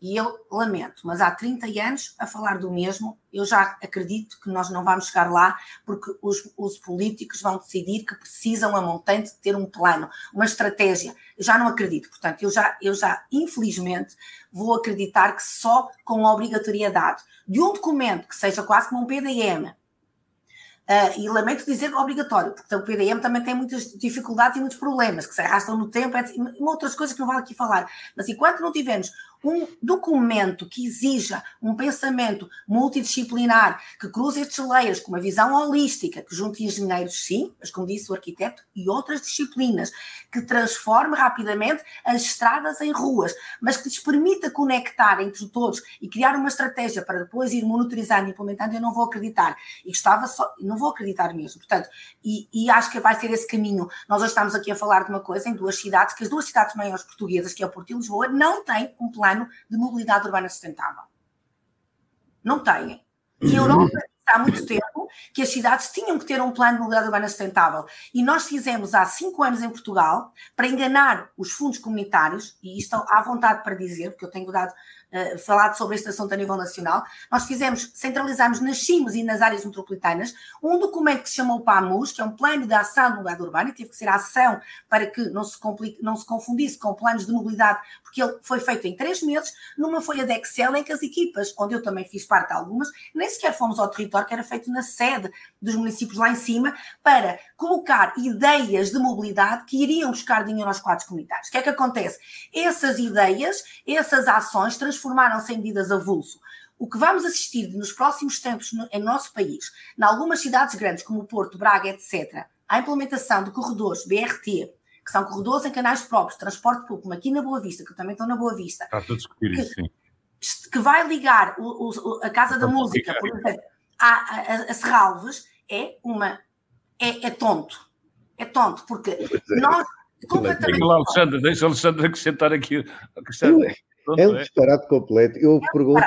Speaker 2: e eu lamento, mas há 30 anos a falar do mesmo, eu já acredito que nós não vamos chegar lá, porque os, os políticos vão decidir que precisam a montante ter um plano, uma estratégia. Eu já não acredito, portanto, eu já, eu já, infelizmente, vou acreditar que só com a obrigatoriedade de um documento que seja quase como um PDM, Uh, e lamento dizer obrigatório, porque o PDM também tem muitas dificuldades e muitos problemas que se arrastam no tempo e outras coisas que não vale aqui falar. Mas enquanto não tivermos um documento que exija um pensamento multidisciplinar, que cruze estes layers com uma visão holística, que junte engenheiros, sim, mas como disse o arquiteto, e outras disciplinas, que transforme rapidamente as estradas em ruas, mas que lhes permita conectar entre todos e criar uma estratégia para depois ir monitorizando e implementando, eu não vou acreditar. E gostava só, não vou acreditar mesmo. Portanto, e, e acho que vai ser esse caminho. Nós hoje estamos aqui a falar de uma coisa em duas cidades, que as duas cidades maiores portuguesas, que é o Porto e Lisboa, não têm um plano plano de mobilidade urbana sustentável. Não têm. E a Europa há muito tempo que as cidades tinham que ter um plano de mobilidade urbana sustentável. E nós fizemos há cinco anos em Portugal, para enganar os fundos comunitários, e isto há vontade para dizer, porque eu tenho dado uh, falado sobre este assunto a nível nacional, nós fizemos, centralizamos nas CIMs e nas áreas metropolitanas um documento que se chamou PAMUS, que é um plano de ação de mobilidade urbana, e teve que ser ação para que não se, complique, não se confundisse com planos de mobilidade, porque ele foi feito em três meses, numa folha de Excel em que as equipas, onde eu também fiz parte de algumas, nem sequer fomos ao território, que era feito na sede dos municípios lá em cima, para colocar ideias de mobilidade que iriam buscar dinheiro aos quadros comunitários. O que é que acontece? Essas ideias, essas ações transformaram-se em medidas avulso. O que vamos assistir nos próximos tempos no, em nosso país, em algumas cidades grandes como Porto, Braga, etc., a implementação de corredores BRT, que são corredores em canais próprios, transporte público, como aqui na Boa Vista, que eu também estou na Boa Vista.
Speaker 1: Está tudo discutir isso, sim.
Speaker 2: Que vai ligar o, o, a Casa da Música, por exemplo, a, a, a Serralves, é uma. É, é tonto. É tonto, porque é. nós.
Speaker 1: Completamente. Alexandre, deixa o Alexandre acrescentar aqui. Acrescentar.
Speaker 3: É um disparate completo. Eu é pergunto.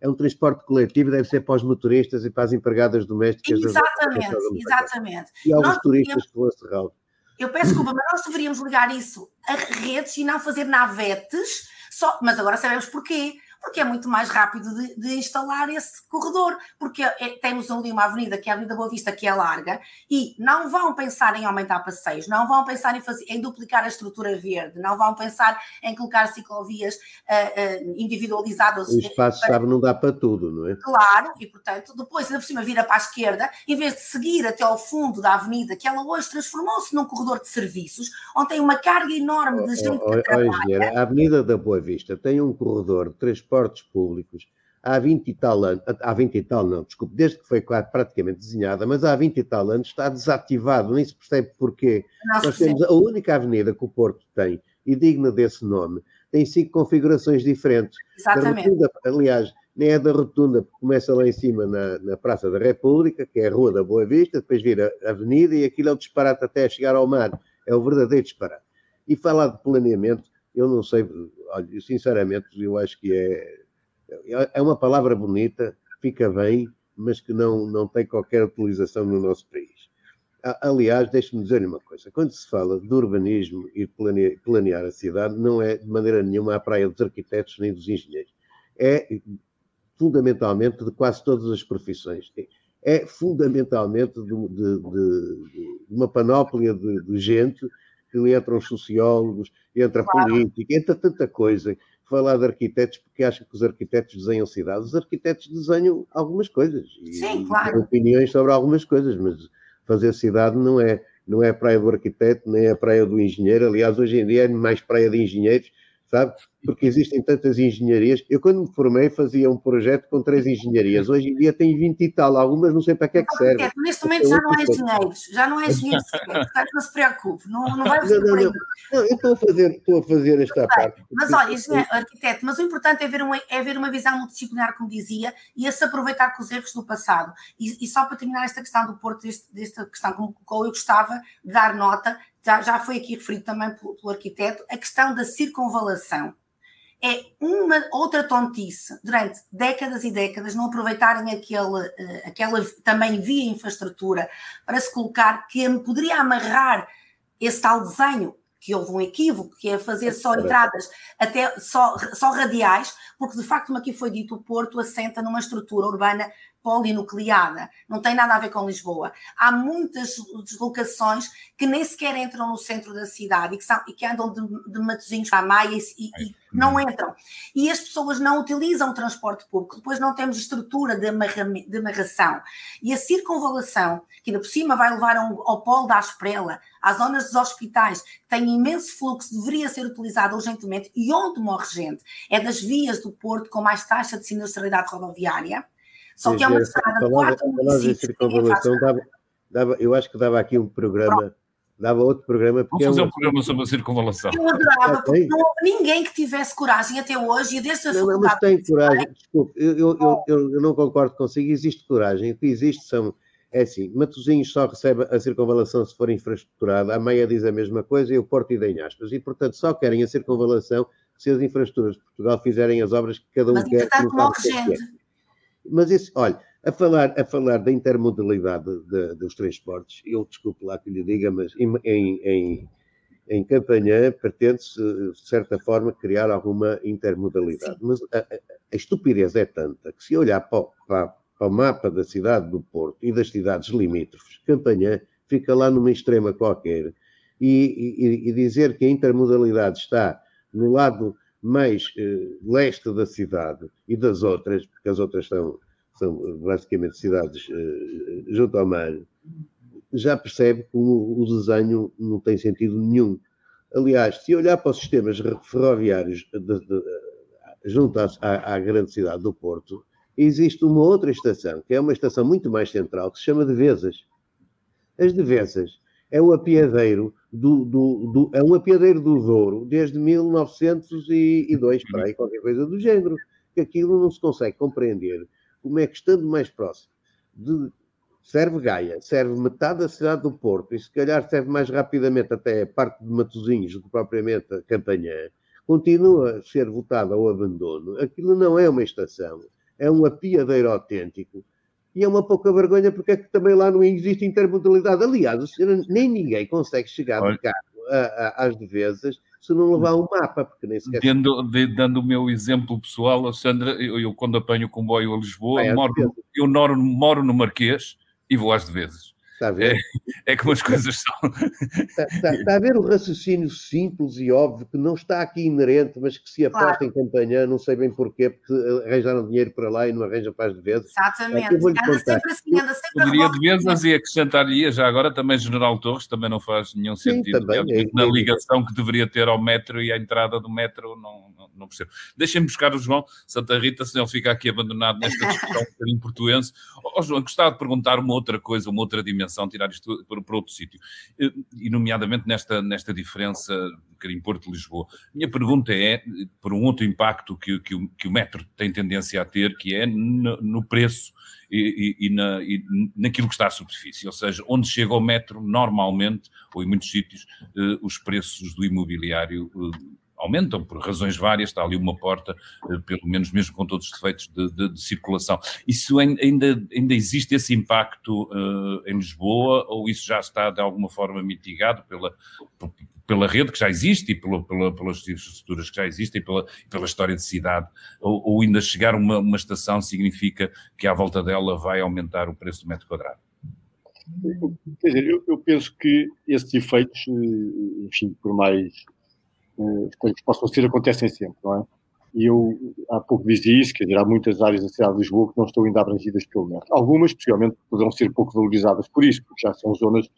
Speaker 3: É um transporte coletivo, deve ser para os motoristas e para as empregadas domésticas.
Speaker 2: Exatamente, exatamente.
Speaker 3: E alguns turistas que vão a Serralves.
Speaker 2: Eu peço desculpa, mas nós deveríamos ligar isso a redes e não fazer navetes, só, mas agora sabemos porquê porque é muito mais rápido de, de instalar esse corredor, porque é, temos ali uma avenida que é a Avenida Boa Vista, que é larga, e não vão pensar em aumentar passeios, não vão pensar em, fazer, em duplicar a estrutura verde, não vão pensar em colocar ciclovias uh, uh, individualizadas.
Speaker 3: O espaço, para... sabe, não dá para tudo, não é?
Speaker 2: Claro, e portanto, depois, ainda por cima, vira para a esquerda, em vez de seguir até ao fundo da avenida, que ela hoje transformou-se num corredor de serviços, onde tem uma carga enorme de gente oh, oh, que trabalha.
Speaker 3: a Avenida da Boa Vista tem um corredor de transporte transportes públicos há 20 e tal anos, há 20 e tal não, desculpe, desde que foi praticamente desenhada, mas há 20 e tal anos está desativado, nem se percebe porquê. Nossa, Nós temos a única avenida que o Porto tem, e digna desse nome, tem cinco configurações diferentes.
Speaker 2: Exatamente.
Speaker 3: Rotunda, aliás, nem é da rotunda, porque começa lá em cima na, na, Praça da República, que é a Rua da Boa Vista, depois vira a Avenida e aquilo é o disparate até chegar ao mar. É o verdadeiro disparate. E falar de planeamento, eu não sei, olha, sinceramente, eu acho que é, é uma palavra bonita, fica bem, mas que não, não tem qualquer utilização no nosso país. Aliás, deixe-me dizer-lhe uma coisa: quando se fala de urbanismo e planear, planear a cidade, não é de maneira nenhuma a praia dos arquitetos nem dos engenheiros. É fundamentalmente de quase todas as profissões. É fundamentalmente de, de, de, de uma panóplia de, gente entram os sociólogos, entra a claro. política, entra tanta coisa. Falar de arquitetos, porque acha que os arquitetos desenham cidades. Os arquitetos desenham algumas coisas.
Speaker 2: Sim, e, claro.
Speaker 3: opiniões sobre algumas coisas, mas fazer cidade não é, não é a praia do arquiteto, nem é a praia do engenheiro. Aliás, hoje em dia é mais praia de engenheiros sabe? Porque existem tantas engenharias. Eu, quando me formei, fazia um projeto com três engenharias. Hoje em dia tem 20 e tal, algumas não sei para que é que servem.
Speaker 2: Neste momento já não é engenheiros, já não é engenheiro portanto não se preocupe, não, não vai não, não,
Speaker 3: não, não, eu estou a fazer, estou a fazer esta parte.
Speaker 2: Mas olha, engenheiro, arquiteto, mas o importante é ver, uma, é ver uma visão multidisciplinar, como dizia, e a se aproveitar com os erros do passado. E, e só para terminar esta questão do Porto, deste, desta questão colocou, eu gostava de dar nota, já, já foi aqui referido também pelo, pelo arquiteto, a questão da circunvalação é uma outra tontice. Durante décadas e décadas não aproveitarem aquele, eh, aquela também via infraestrutura para se colocar que poderia amarrar esse tal desenho que houve um equívoco, que é fazer só entradas até só, só radiais, porque de facto, como aqui foi dito, o Porto assenta numa estrutura urbana polinucleada, não tem nada a ver com Lisboa. Há muitas deslocações que nem sequer entram no centro da cidade e que, são, e que andam de, de Matosinhos para a Maia e, e, não entram. E as pessoas não utilizam o transporte público, depois não temos estrutura de, amarra, de amarração. E a circunvalação, que ainda por cima vai levar ao, ao polo da Asprela, às zonas dos hospitais, que têm imenso fluxo, deveria ser utilizada urgentemente, e onde morre gente, é das vias do Porto com mais taxa de sinistralidade rodoviária, só que é uma estrada de quatro municípios.
Speaker 3: Dava, eu acho que dava aqui um programa. Pronto. Dava outro programa.
Speaker 1: Vamos fazer é um programa sobre a circunvalação.
Speaker 2: Eu adorava, porque não houve ninguém que tivesse coragem até hoje, e desde a
Speaker 3: não, não, mas tem coragem, desculpe, eu, eu, eu, eu, não concordo consigo, existe coragem. O que existe são. É assim, Matosinhos só recebe a circunvalação se for infraestruturada, a Meia diz a mesma coisa e o Porto idem aspas. E, portanto, só querem a circunvalação se as infraestruturas de Portugal fizerem as obras que cada um
Speaker 2: mas,
Speaker 3: quer.
Speaker 2: Mas, morre gente.
Speaker 3: Mas isso, olha, a falar, a falar da intermodalidade de, dos transportes, eu desculpe lá que lhe diga, mas em, em, em Campanhã pretende-se, de certa forma, criar alguma intermodalidade. Sim. Mas a, a, a, estupidez é tanta que se olhar para, para, para, o mapa da cidade do Porto e das cidades limítrofes, Campanhã fica lá numa extrema qualquer, e, e, e dizer que a intermodalidade está no lado mais eh, leste da cidade e das outras, porque as outras são, são basicamente cidades eh, junto ao mar, já percebe que o, o, desenho não tem sentido nenhum. Aliás, se olhar para os sistemas ferroviários de, de, junto à, à, grande cidade do Porto, existe uma outra estação, que é uma estação muito mais central, que se chama Devesas. As Devesas é o apiadeiro do, do, do, é um apiadeiro do Douro desde 1902, para aí, qualquer coisa do género, que aquilo não se consegue compreender como é que, estando mais próximo de serve Gaia, serve metade da cidade do Porto e se calhar serve mais rapidamente até a parte de Matosinhos do que propriamente a Campanhã, continua a ser votada ao abandono. Aquilo não é uma estação, é um apiadeiro autêntico e é uma pouca vergonha porque é que também lá não existe intermodalidade. Aliás, nem ninguém consegue chegar Olha. de carro a, a, às devesas se não levar um mapa, porque nem sequer...
Speaker 1: Dando, de, dando o meu exemplo pessoal, Sandra, eu, eu quando apanho o comboio a Lisboa, é moro, eu moro, moro no Marquês e vou às devesas. Está a ver? É, é como as coisas são.
Speaker 3: Está, está, está, a ver o raciocínio simples e óbvio que não está aqui inerente, mas que se aposta claro. em campanha, não sei bem porquê, porque arranjaram dinheiro para lá e não arranjam para as vezes.
Speaker 2: Exatamente. Anda sempre assim, anda sempre
Speaker 1: Poderia de vezes e acrescentaria já agora também General Torres, também não faz nenhum Sim, sentido. Também, é, na ligação que deveria ter ao metro e à entrada do metro, não, não, não percebo. Deixem-me buscar o João Santa Rita, senão ele fica aqui abandonado nesta discussão um bocadinho portuense. Ó oh, João, gostava de perguntar uma outra coisa, uma outra dimensão dimensão, tirar isto para, para outro sítio. E, nomeadamente nesta, nesta diferença em Porto-Lisboa. Minha pergunta é, por um outro impacto que, que, o, que o metro tem tendência a ter, que é no, no preço e, e, e, na, e, naquilo que está à superfície, ou seja, onde chega o metro, normalmente, ou em muitos sítios, eh, os preços do imobiliário eh, aumentam por razões várias, está ali uma porta, eh, pelo menos mesmo com todos os defeitos de, de, de circulação. Isso ainda, ainda existe esse impacto uh, em Lisboa ou isso já está de alguma forma mitigado pela, pela rede que já existe e pela, pela, pelas infraestruturas que já existem e pela, pela história de cidade? Ou, ou ainda chegar uma, uma estação significa que à volta dela vai aumentar o preço do metro quadrado?
Speaker 4: Quer dizer, eu, eu, penso que esses efeitos, eh, enfim, por mais coisas que possam ser acontecem sempre, não é? E eu há pouco dizia isso, quer dizer, há muitas áreas da cidade de Lisboa que não estão ainda abrangidas pelo metro. Algumas, possivelmente, poderão ser pouco valorizadas por isso, porque já são zonas,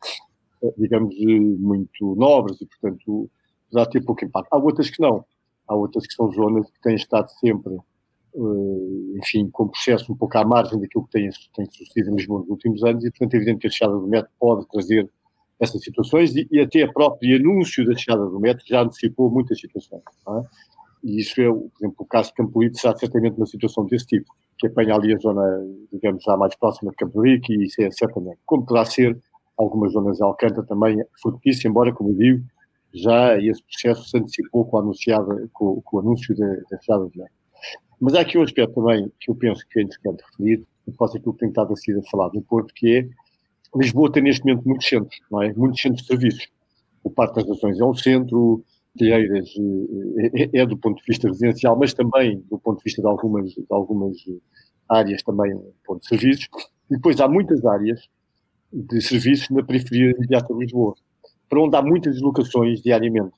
Speaker 4: eh, digamos, eh, muito nobres e, portanto, já ter pouco impacto. Há outras que não. Há outras que são zonas que têm estado sempre, eh, enfim, com processo um pouco à margem daquilo que tem, tem sucedido em Lisboa nos últimos anos e, portanto, é evidente que a chegada do metro pode trazer essas situações e, e, até a própria anúncio da chegada do metro já antecipou muitas situações. É? E isso é, por exemplo, o caso de Campolite será certamente uma situação desse tipo, que apanha ali a zona, digamos, já mais próxima de Campolite e isso é certamente. Como poderá ser algumas zonas de Alcântara também fortíssimo, embora, como digo, já esse processo se antecipou com, anunciada, com, com o anúncio da, da chegada do metro. Mas há aqui um aspecto também que eu penso que é interessante referir, e pode aquilo que tem estado a ser falado no Porto, que é Lisboa tem neste momento muitos centros, não é? Muitos centros de serviços. o Parque das Nações é um centro, Telheiras é, é, do ponto de vista residencial, mas também do ponto de vista de algumas, de algumas áreas também um ponto de serviços. E depois há muitas áreas de serviços na periferia imediata de Lisboa, para onde há muitas deslocações diariamente.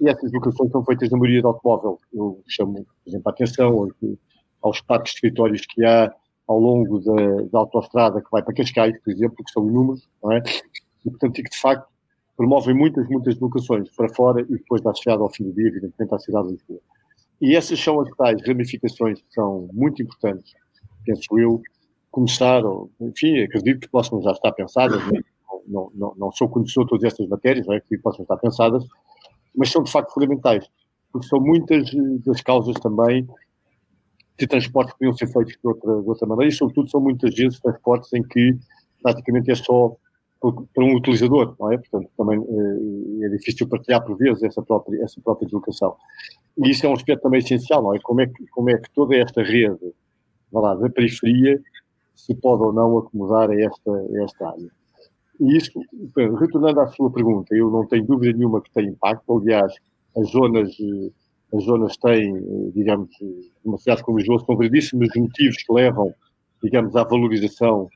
Speaker 4: E essas deslocações são feitas na maioria de automóvel. Eu chamo, por exemplo, a atenção aos, aos parques de escritórios que há ao longo da, da autoestrada que vai para Cascais, por exemplo, que são inúmeros, não é? E, portanto, e que de facto promovem muitas, muitas deslocações para fora e depois dá chegada ao fim do dia, evidentemente, à cidade de Lisboa. E essas são as tais ramificações que são muito importantes, penso eu, começar, enfim, acredito que possam já estar pensadas, não, não, não sou conhecedor de todas estas matérias, não é? que possam estar pensadas, mas são de facto fundamentais, porque são muitas das causas também de transportes podiam ser feitos de outra, de outra maneira, e sobretudo são muitas vezes transportes em que praticamente é só para um utilizador, não é? Portanto, também é, é difícil partilhar por vezes essa própria, essa própria deslocação. E isso é um aspecto também essencial, não é? Como é que, como é que toda esta rede lá, da periferia se pode ou não acomodar a esta, a esta área. E isso, retornando à sua pergunta, eu não tenho dúvida nenhuma que tem impacto. Aliás, as zonas eh, as zonas têm, eh, digamos, uma cidade como Lisboa, são variedíssimos motivos que levam, digamos, à valorização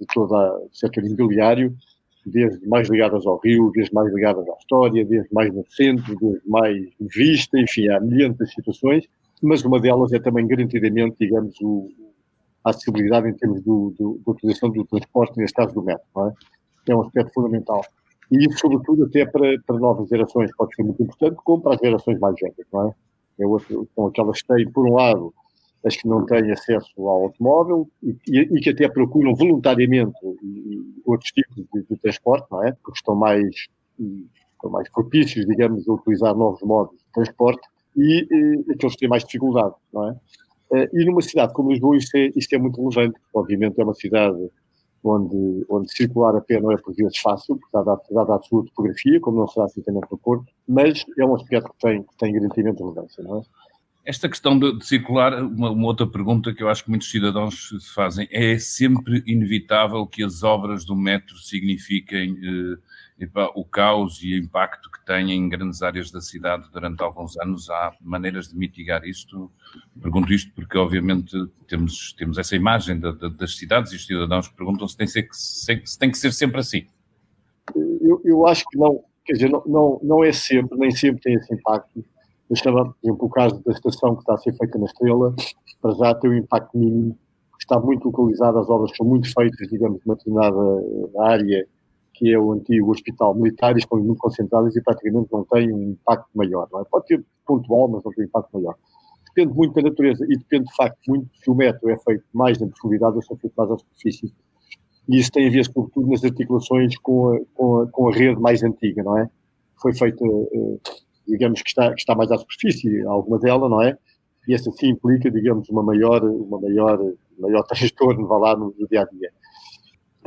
Speaker 4: de todo o setor imobiliário, desde mais ligadas ao rio, desde mais ligadas à história, desde mais no centro, desde mais vista, enfim, há milhares de situações, mas uma delas é também garantidamente, digamos, o, a acessibilidade em termos do, da utilização do transporte, neste caso do metro, é? é um aspecto fundamental. E sobretudo, até para, para novas gerações pode ser muito importante, como para as gerações mais velhas, não é? é outro, são aquelas que têm, por um lado, as que não têm acesso ao automóvel e, e, que até procuram voluntariamente outros tipos de, de, transporte, não é? Porque estão mais, estão mais propícios, digamos, a utilizar novos modos de transporte e, e aqueles que têm mais dificuldade, não é? Eh, e numa cidade como Lisboa isso é, isso é muito relevante, obviamente é uma cidade onde, onde circular a pé não é por vezes fácil, porque dada, a sua topografia, como não será assim também para o Porto, mas é um aspecto que tem, que tem garantimento relevância, não é?
Speaker 1: Esta questão de, de circular, uma, uma, outra pergunta que eu acho que muitos cidadãos fazem, é sempre inevitável que as obras do metro signifiquem eh, epa, o caos e o impacto que têm em grandes áreas da cidade durante alguns anos. Há maneiras de mitigar isto? Pergunto isto porque, obviamente, temos, temos essa imagem da, da, das cidades e os cidadãos perguntam se tem, ser, se, se tem que ser sempre assim.
Speaker 4: Eu, eu acho que não, quer dizer, não, não, não é sempre, nem sempre tem esse impacto. Mas, por exemplo, o caso da estação que está a ser feita na Estrela, para já tem um impacto mínimo, está muito localizado, as obras são muito feitas, digamos, numa determinada área que é o antigo hospital militar, estão muito concentradas e praticamente não têm um impacto maior. É? Pode ter pontual, mas não tem impacto maior. Depende muito da natureza e depende, de facto, muito se o metro é feito mais na profundidade ou se é feito mais à superfície. E isso tem a ver, sobretudo, nas articulações com a, com a, com a rede mais antiga, não é? Foi feita, eh, digamos, que está, que está mais à superfície, alguma dela, não é? E isso assim implica, digamos, uma maior, uma maior, maior transtorno, vá lá, no dia a dia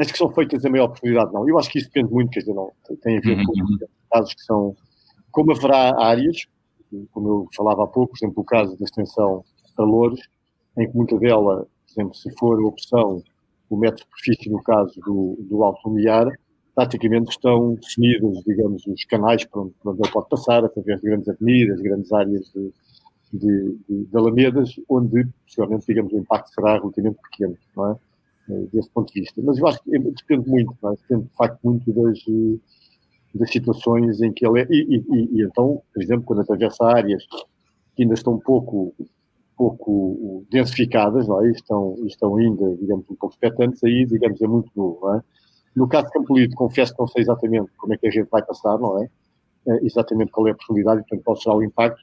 Speaker 4: as que são feitas a maior profundidade, não. Eu acho que isso depende muito, quer dizer, não, tem a ver com uhum. casos que são. Como haverá áreas, como eu falava há pouco, por exemplo, o caso da extensão a Louros, em que muita dela, por exemplo, se for a opção, o metro superfície, no caso do, do Alto Lumiar, praticamente estão definidos, digamos, os canais por onde, por onde ele pode passar, através de grandes avenidas, grandes áreas de, de, de, de alamedas, onde, possivelmente, digamos, o impacto será relativamente pequeno, não é? Eh, desse ponto de vista. Mas eu acho que depende muito, é? depende de facto muito das, eh, das situações em que ele é. E, e, e, então, por exemplo, quando atravessa áreas que ainda estão um pouco, pouco densificadas, não é? estão, estão ainda, digamos, um pouco expectantes, aí, digamos, é muito novo. É? No caso de Campolito, confesso que não sei exatamente como é que a gente vai passar, não é? é exatamente qual é a profundidade, portanto, qual será o impacto,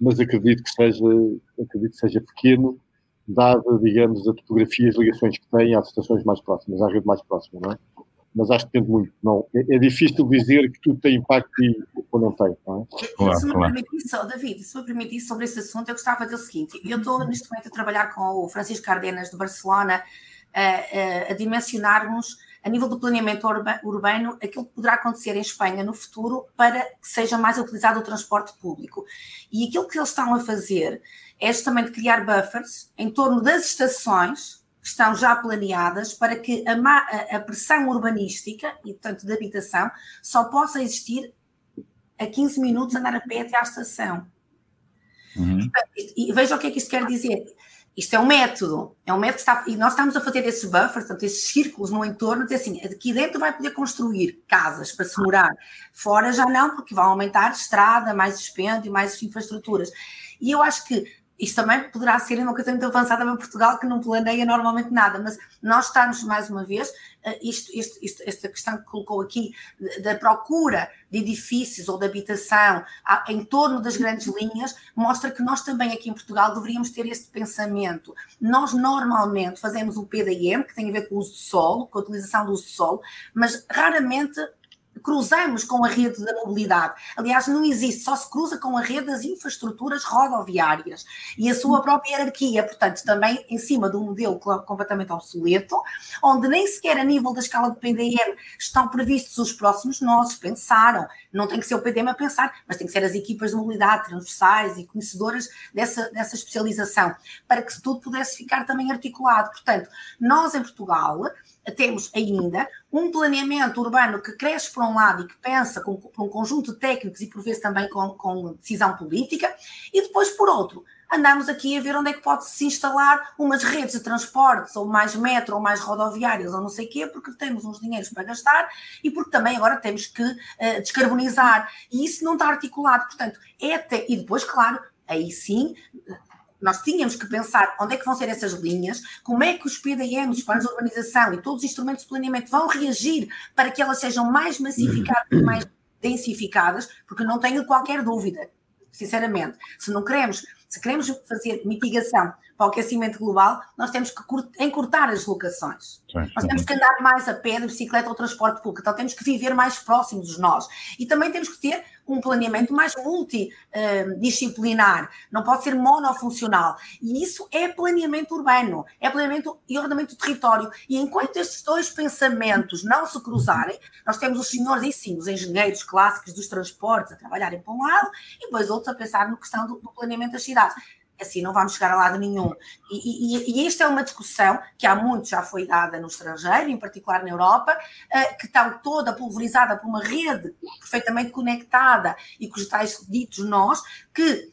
Speaker 4: mas acredito que seja, acredito que seja pequeno dada, digamos, a topografia e as ligações que tem às estações mais próximas, à rede mais próxima, não é? Mas acho que depende muito. Não, é, é difícil dizer que tudo tem impacto e, ou não tem, não é?
Speaker 2: Claro, se me claro. permitir, David, se me permitir sobre esse assunto, eu gostava de dizer o seguinte: eu estou neste momento a trabalhar com o Francisco Cardenas de Barcelona a, a, a dimensionarmos a nível do planeamento urbano, aquilo que poderá acontecer em Espanha no futuro para que seja mais utilizado o transporte público. E aquilo que eles estão a fazer é justamente criar buffers em torno das estações que estão já planeadas para que a, a pressão urbanística e, portanto, de habitação só possa existir a 15 minutos andar a pé até à estação. Uhum. E, veja o que é que isto quer dizer. Isto é um método, é um método que está, e nós estamos a fazer esses buffers, portanto, esses círculos no entorno, dizer assim, aqui dentro vai poder construir casas para se morar, fora já não, porque vai aumentar estrada, mais dispêndio, mais infraestruturas. E eu acho que isto também poderá ser uma coisa muito avançada para Portugal que não planeia normalmente nada, mas nós estamos, mais uma vez, isto, isto, isto, esta questão que colocou aqui da procura de edifícios ou de habitação em torno das grandes linhas, mostra que nós também aqui em Portugal deveríamos ter este pensamento. Nós normalmente fazemos o PDM, que tem a ver com o uso de solo, com a utilização do uso de solo, mas raramente cruzamos com a rede da mobilidade. Aliás, não existe, só se cruza com a rede das infraestruturas rodoviárias e a sua própria hierarquia, portanto, também em cima de um modelo completamente obsoleto, onde nem sequer a nível da escala do PDM estão previstos os próximos nós, pensaram. Não tem que ser o PDM a pensar, mas tem que ser as equipas de mobilidade transversais e conhecedoras dessa, dessa especialização, para que tudo pudesse ficar também articulado. Portanto, nós em Portugal temos ainda um planeamento urbano que cresce por um lado e que pensa com, com um conjunto de técnicos e por vezes também com, com, decisão política, e depois por outro, andamos aqui a ver onde é que pode se instalar umas redes de transportes, ou mais metro, ou mais rodoviárias, ou não sei o quê, porque temos uns dinheiros para gastar e porque também agora temos que uh, descarbonizar, e isso não está articulado, portanto, é até, e depois, claro, aí sim, nós tínhamos que pensar onde é que vão ser essas linhas, como é que os PDMs, os planos de urbanização e todos os instrumentos de planeamento vão reagir para que elas sejam mais massificadas e mais densificadas, porque não tenho qualquer dúvida, sinceramente. Se não queremos, se queremos fazer mitigação para o aquecimento global, nós temos que encurtar as locações. Sim, nós temos que andar mais a pé, de bicicleta ou transporte público. Então temos que viver mais próximos dos nós. E também temos que ter um planeamento mais multidisciplinar, não pode ser monofuncional. E isso é planeamento urbano, é planeamento e ordenamento do território. E enquanto estes dois pensamentos não se cruzarem, nós temos os senhores e sim, os engenheiros clássicos dos transportes a trabalharem para um lado e depois outros a pensar no questão do planeamento das cidades assim não vamos chegar a lado nenhum. E, e, e, esta é uma discussão que há muito já foi dada no estrangeiro, em particular na Europa, uh, que está toda pulverizada por uma rede perfeitamente conectada e com os tais ditos nós, que,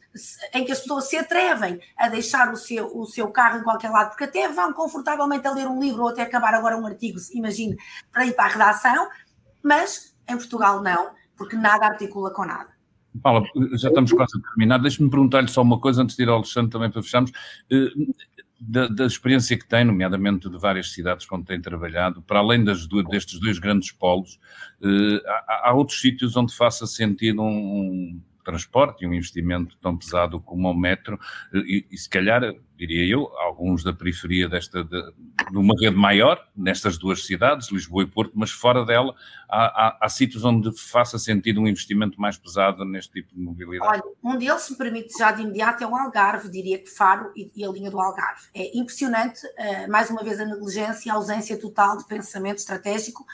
Speaker 2: em que as pessoas se atrevem a deixar o seu, o seu carro em qualquer lado, porque até vão confortavelmente a ler um livro ou até acabar agora um artigo, imagine, para ir para a redação, mas em Portugal não, porque nada articula com nada.
Speaker 1: Paula, já estamos quase a terminar. Deixe-me perguntar-lhe só uma coisa antes de ir ao Alexandre também para fecharmos. Eh, da, da, experiência que tem, nomeadamente de várias cidades onde tem trabalhado, para além das, destes dois grandes polos, eh, há, há, outros sítios onde faça sentido um, um transporte e um investimento tão pesado como o metro, e, e se calhar, diria eu, alguns da periferia desta, de, de, uma rede maior, nestas duas cidades, Lisboa e Porto, mas fora dela, há, há, há sítios onde faça sentido um investimento mais pesado neste tipo de mobilidade.
Speaker 2: Olha, um deles, se me permite já de imediato, é o Algarve, diria que Faro e, e a linha do Algarve. É impressionante, uh, mais uma vez, a negligência e a ausência total de pensamento estratégico.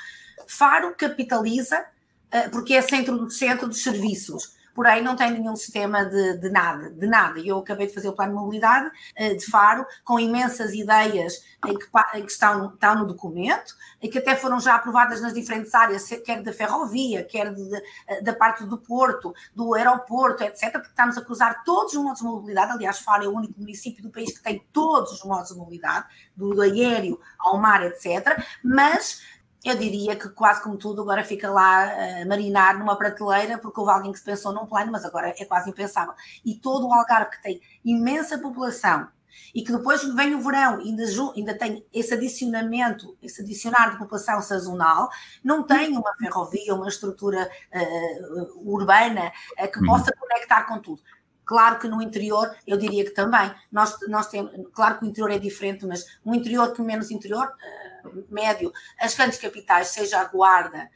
Speaker 2: Faro capitaliza, uh, porque é centro do centro dos serviços porém não tem nenhum sistema de, de nada, de nada. Eu acabei de fazer o plano de mobilidade uh, de Faro, com imensas ideias que, que estão, estão, no documento, e que até foram já aprovadas nas diferentes áreas, quer da ferrovia, quer de, eh, da parte do porto, do aeroporto, etc., porque estamos a cruzar todos os modos de mobilidade. Aliás, Faro é o único município do país que tem todos os modos de mobilidade, do aéreo ao mar, etc., mas eu diria que quase como tudo agora fica lá a marinar numa prateleira porque houve alguém que se pensou num plano, mas agora é quase impensável. E todo o Algarve que tem imensa população e que depois vem o verão e ainda, ainda tem esse adicionamento, esse adicionar de população sazonal, não tem uma ferrovia, uma estrutura uh, urbana uh, que uhum. possa conectar com tudo. Claro que no interior, eu diria que também. Nós, nós temos, claro que o interior é diferente, mas um interior que menos interior, uh, médio, as grandes capitais, seja a Guarda,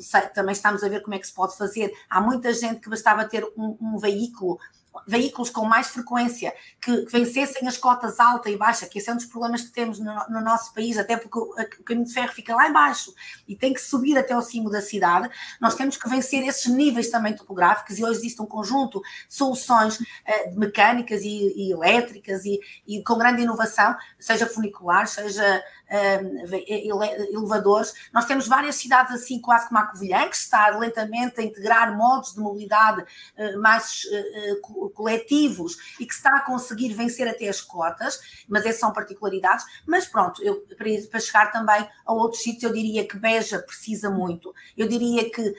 Speaker 2: sei, também estamos a ver como é que se pode fazer. Há muita gente que bastava ter um, um veículo veículos com mais frequência, que, que, vencessem as cotas alta e baixa, que esse é um dos problemas que temos no, no nosso país, até porque o, o, caminho de ferro fica lá embaixo e tem que subir até ao cimo da cidade, nós temos que vencer esses níveis também topográficos e hoje existe um conjunto de soluções uh, mecânicas e, e elétricas e, e, com grande inovação, seja funicular, seja elevadores. Nós temos várias cidades assim, quase como a Covilhã, que está lentamente a integrar modos de mobilidade uh, mais coletivos e que está a conseguir vencer até as cotas, mas essas são particularidades. Mas pronto, eu, para, chegar também a outros sítios, eu diria que Beja precisa muito, eu diria que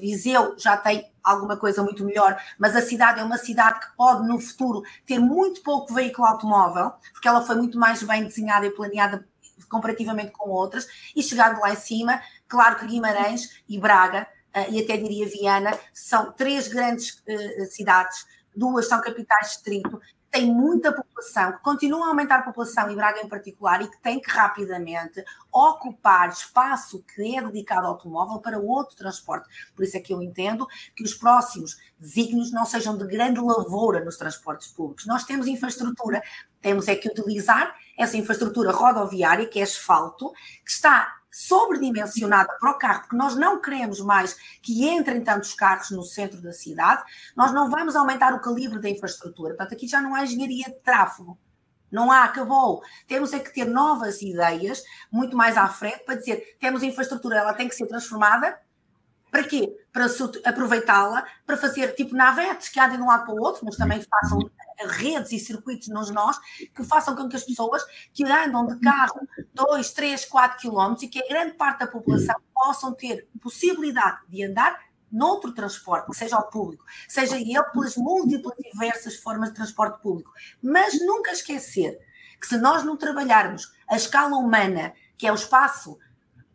Speaker 2: Viseu já tem alguma coisa muito melhor, mas a cidade é uma cidade que pode no futuro ter muito pouco veículo automóvel, porque ela foi muito mais bem desenhada e planeada comparativamente com outras, e chegando lá em cima, claro que Guimarães e Braga uh, e até diria Viana, são três grandes uh, cidades, duas são capitais de distrito, tem muita população, que continua a aumentar a população, e Braga em particular, e que tem que rapidamente ocupar espaço que é dedicado ao automóvel para outro transporte. Por isso é que eu entendo que os próximos desígnios não sejam de grande lavoura nos transportes públicos. Nós temos infraestrutura, temos é que utilizar essa infraestrutura rodoviária, que é asfalto, que está sobredimensionada para o carro, porque nós não queremos mais que entrem tantos carros no centro da cidade, nós não vamos aumentar o calibre da infraestrutura. Portanto, aqui já não há engenharia de tráfego. Não há, acabou. Temos é que ter novas ideias, muito mais à frente, para dizer, temos infraestrutura, ela tem que ser transformada. Para quê? Para aproveitá-la, para fazer tipo navetes que andem de um lado para o outro, mas também façam redes e circuitos nos nós que façam com que as pessoas que andam de carro 2, 3, 4 quilómetros e que a grande parte da população possam ter possibilidade de andar noutro transporte, que seja o público, seja ele pelas múltiplas diversas formas de transporte público. Mas nunca esquecer que se nós não trabalharmos a escala humana, que é o espaço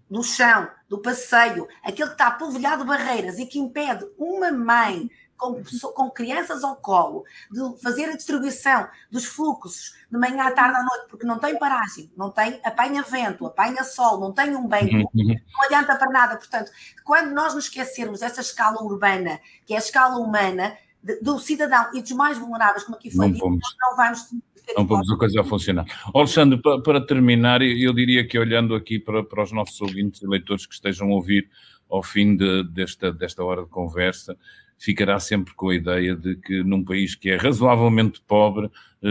Speaker 2: do chão, do passeio, aquele que está polvilhado de barreiras e que impede uma mãe com, com crianças ao colo, de fazer a distribuição dos fluxos de manhã à tarde à noite, porque não tem paragem, não tem, apanha vento, apanha sol, não tem um banco, uhum, uhum. não adianta para nada. Portanto, quando nós nos esquecermos dessa escala urbana, que é a escala humana, do cidadão e dos mais vulneráveis, como aqui foi
Speaker 1: não dito, nós não vamos não vamos a coisa a funcionar. Alexandre, para, para, terminar, eu diria que olhando aqui para, para os nossos ouvintes e leitores que estejam a ouvir ao fim de, desta, desta hora de conversa, ficará sempre com a ideia de que num país que é razoavelmente pobre, eh,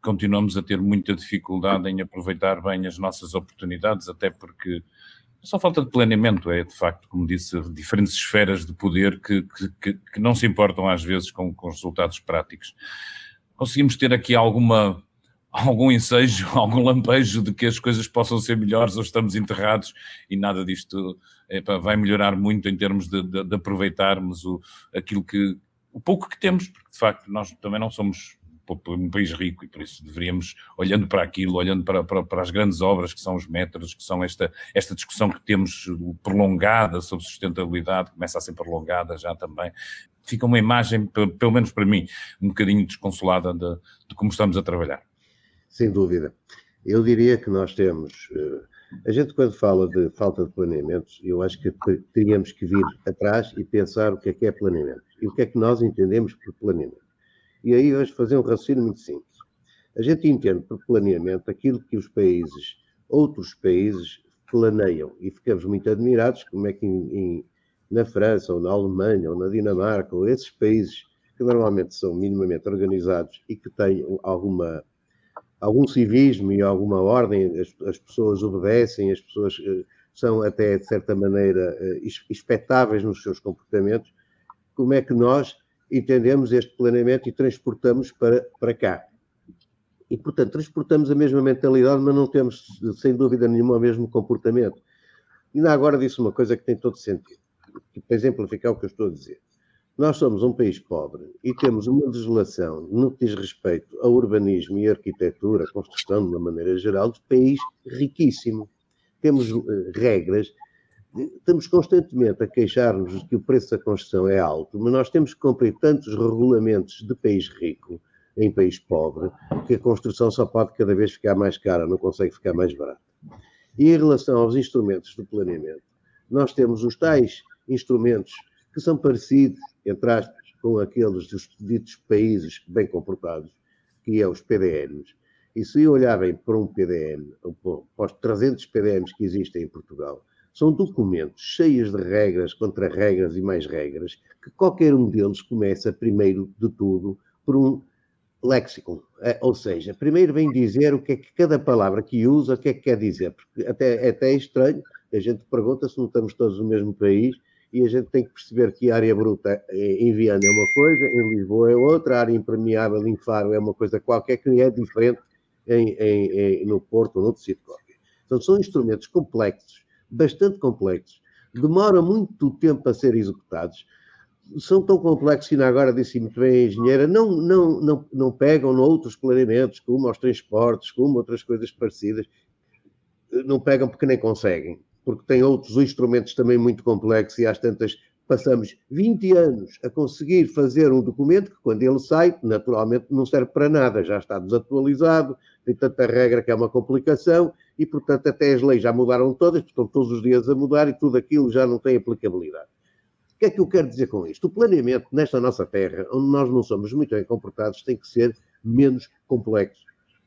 Speaker 1: continuamos a ter muita dificuldade em aproveitar bem as nossas oportunidades, até porque só falta de planeamento, é de facto, como disse, diferentes esferas de poder que, que, que não se importam às vezes com, com resultados práticos. Conseguimos ter aqui alguma algum ensejo, algum lampejo de que as coisas possam ser melhores ou estamos enterrados e nada disto epa, vai melhorar muito em termos de, de, de aproveitarmos o, aquilo que, o pouco que temos, porque de facto nós também não somos um país rico e por isso deveríamos, olhando para aquilo, olhando para, para, para, as grandes obras que são os metros, que são esta, esta discussão que temos prolongada sobre sustentabilidade, começa a ser prolongada já também, fica uma imagem, pelo menos para mim, um bocadinho desconsolada de, de como estamos a trabalhar.
Speaker 3: Sem dúvida. Eu diria que nós temos. Eh, a gente, quando fala de falta de planeamento, eu acho que teríamos que vir atrás e pensar o que é que é planeamento e o que é que nós entendemos por planeamento. E aí, hoje, fazer um raciocínio muito simples. A gente entende por planeamento aquilo que os países, outros países, planeiam e ficamos muito admirados como é que em, em, na França, ou na Alemanha, ou na Dinamarca, ou esses países que normalmente são minimamente organizados e que têm alguma algum civismo e alguma ordem, as, as pessoas obedecem, as pessoas uh, são até, de certa maneira, uh, expectáveis nos seus comportamentos, como é que nós entendemos este planeamento e transportamos para, para cá? E, portanto, transportamos a mesma mentalidade, mas não temos, sem dúvida nenhuma, o mesmo comportamento. Ainda agora disse uma coisa que tem todo sentido, para exemplificar o que eu estou a dizer. Nós somos um país pobre e temos uma legislação no que diz respeito ao urbanismo e arquitetura, construção de uma maneira geral, de país riquíssimo. Temos uh, regras, estamos constantemente a queixar-nos de que o preço da construção é alto, mas nós temos que cumprir tantos regulamentos de país rico em país pobre que a construção só pode cada vez ficar mais cara, não consegue ficar mais barata. E em relação aos instrumentos do planeamento, nós temos os tais instrumentos que são parecidos, entre aspas, com aqueles dos ditos países bem comportados, que é os PDMs. E se olharem para um PDM, para os 300 PDMs que existem em Portugal, são documentos cheios de regras, contra regras e mais regras, que qualquer um deles começa, primeiro de tudo, por um léxico. É, ou seja, primeiro vem dizer o que é que cada palavra que usa, o que é que quer dizer. Porque até, até é estranho, a gente pergunta se não estamos todos no mesmo país e a gente tem que perceber que a área bruta em Viana é uma coisa, em Lisboa é outra, a área impermeável em Faro é uma coisa qualquer que é diferente em, em, em, no Porto ou noutro sítio qualquer. Então são instrumentos complexos, bastante complexos, demoram muito tempo a ser executados, são tão complexos que agora disse muito bem a engenheira, não, não, não, não pegam noutros planeamentos, como aos transportes, como outras coisas parecidas, não pegam porque nem conseguem, porque têm outros instrumentos também muito complexos e às tantas passamos 20 anos a conseguir fazer um documento que, quando ele sai, naturalmente não serve para nada, já está desatualizado, tem tanta regra que é uma complicação e, portanto, até as leis já mudaram todas, estão todos os dias a mudar e tudo aquilo já não tem aplicabilidade. O que é que eu quero dizer com isto? O planeamento nesta nossa terra, onde nós não somos muito bem comportados, tem que ser menos complexo.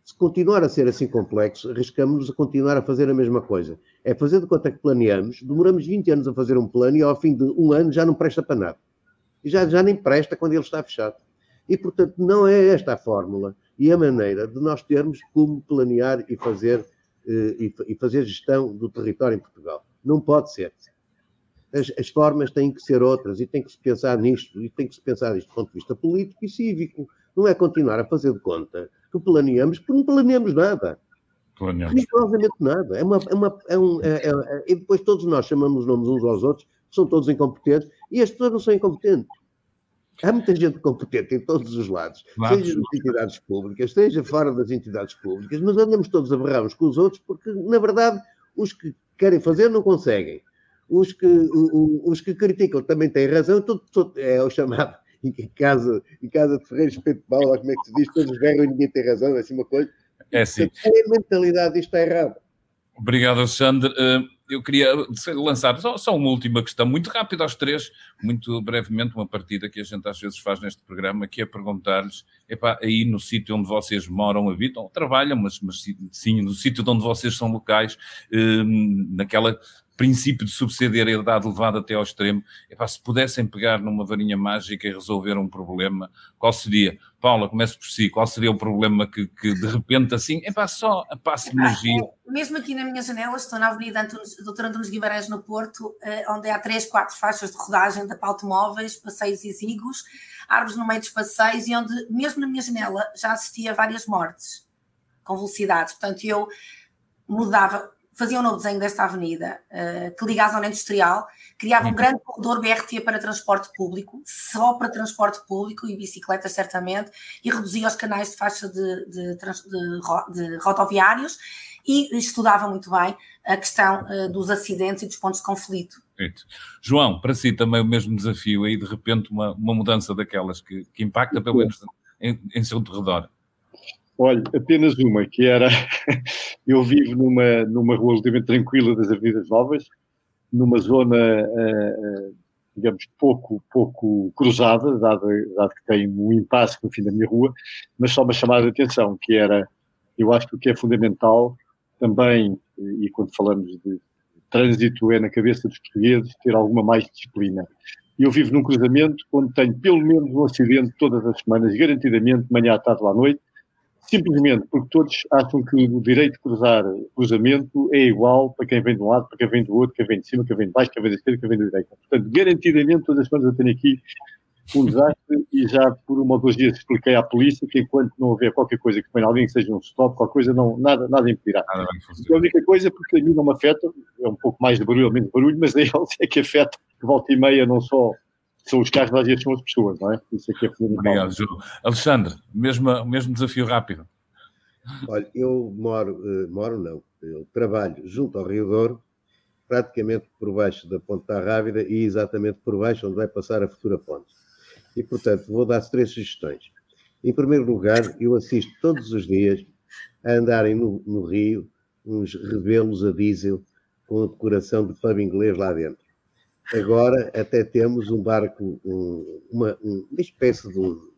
Speaker 3: Se continuar a ser assim complexo, arriscamos-nos a continuar a fazer a mesma coisa. É fazer de conta que planeamos, demoramos 20 anos a fazer um plano e ao fim de um ano já não presta para nada. E já, já nem presta quando ele está fechado. E, portanto, não é esta a fórmula e a maneira de nós termos como planear e fazer, eh, e, fazer gestão do território em Portugal. Não pode ser. As, as, formas têm que ser outras e tem que se pensar nisto, e tem que se pensar isto do ponto de vista político e cívico. Não é continuar a fazer de conta que planeamos, porque não planeamos nada. Planeamos. Rigorosamente nada. É uma, é uma, é um, é, é, e depois todos nós chamamos nomes uns aos outros, são todos incompetentes, e as pessoas não são incompetentes. Há muita gente competente em todos os lados, claro. seja nas entidades públicas, seja fora das entidades públicas, mas andamos todos a berrar uns com os outros, porque, na verdade, os que querem fazer não conseguem. Os que, os que criticam também têm razão, tudo, tudo, é o chamado em casa, em casa de Ferreiros Pedro Paulo, como é que se diz, todos berram e ninguém tem razão, é assim uma coisa.
Speaker 1: É sim.
Speaker 3: A mentalidade disto está errada.
Speaker 1: Obrigado, Alexandre. Eh, eu queria lançar só, uma última questão, muito rápida aos três, muito brevemente, uma partida que a gente às vezes faz neste programa, que é perguntar-lhes, aí no sítio onde vocês moram, habitam, trabalham, mas, mas sim, no sítio onde vocês são locais, eh, naquela princípio de subsidiariedade levado até ao extremo, epá, se pudessem pegar numa varinha mágica e resolver um problema, qual seria? Paula, comece por si, qual seria o problema que, que de repente assim, epá, só a passo de energia?
Speaker 2: Mesmo aqui na minha janela, estou na Avenida Antunes, Doutor Antunes Guimarães no Porto, eh, onde há três, quatro faixas de rodagem de automóveis, passeios exíguos, árvores no meio dos passeios e onde, mesmo na minha janela, já assistia a várias mortes com velocidades. Portanto, eu mudava, fazia um novo desenho desta avenida uh, que liga à zona industrial, criava um uhum. grande corredor BRT para transporte público, só para transporte público e bicicletas certamente, e reduzia os canais de faixa de, de, de, de rodoviários e estudava muito bem a questão uh, dos acidentes e dos pontos de conflito.
Speaker 1: João, para si também o mesmo desafio aí, de repente uma, uma mudança daquelas que, que impacta pelo menos em, em seu redor.
Speaker 4: Olha, apenas uma, que era, eu vivo numa, numa rua relativamente tranquila das Avenidas Novas, numa zona, uh, digamos, pouco, pouco cruzada, dado, dado que tem um impasse no fim da minha rua, mas só uma chamada de atenção, que era, eu acho que o que é fundamental também, e quando falamos de trânsito é na cabeça dos portugueses, ter alguma mais disciplina. Eu vivo num cruzamento onde tenho pelo menos um acidente todas as semanas, garantidamente, manhã tarde ou à noite, simplesmente porque todos acham que o direito de cruzar cruzamento é igual para quem vem de um lado, para quem vem do outro, quem vem de cima, quem vem de baixo, quem vem da esquerda, quem vem da direita. Portanto, garantidamente, todas as semanas eu tenho aqui um desastre e já por uma ou dois dias expliquei à polícia que enquanto não houver qualquer coisa que venha alguém que seja um stop, qualquer coisa, não, nada, nada impedirá. Nada a única coisa, porque a mim não me afeta, é um pouco mais de barulho menos barulho, mas a eles é que afeta, que volta e meia não só são os carros, às vezes são as pessoas, não é? Isso aqui é fundamental.
Speaker 1: Obrigado, João. Alexandre, mesmo, mesmo desafio rápido.
Speaker 3: Olha, eu moro, uh, moro não, eu trabalho junto ao Rio Douro, praticamente por baixo da Ponte da Rávida e exatamente por baixo onde vai passar a futura ponte. E, portanto, vou dar três sugestões. Em primeiro lugar, eu assisto todos os dias a andarem no, no Rio uns rebelos a diesel com a decoração de pub inglês lá dentro. Agora até temos um barco, um, uma, uma, espécie de um,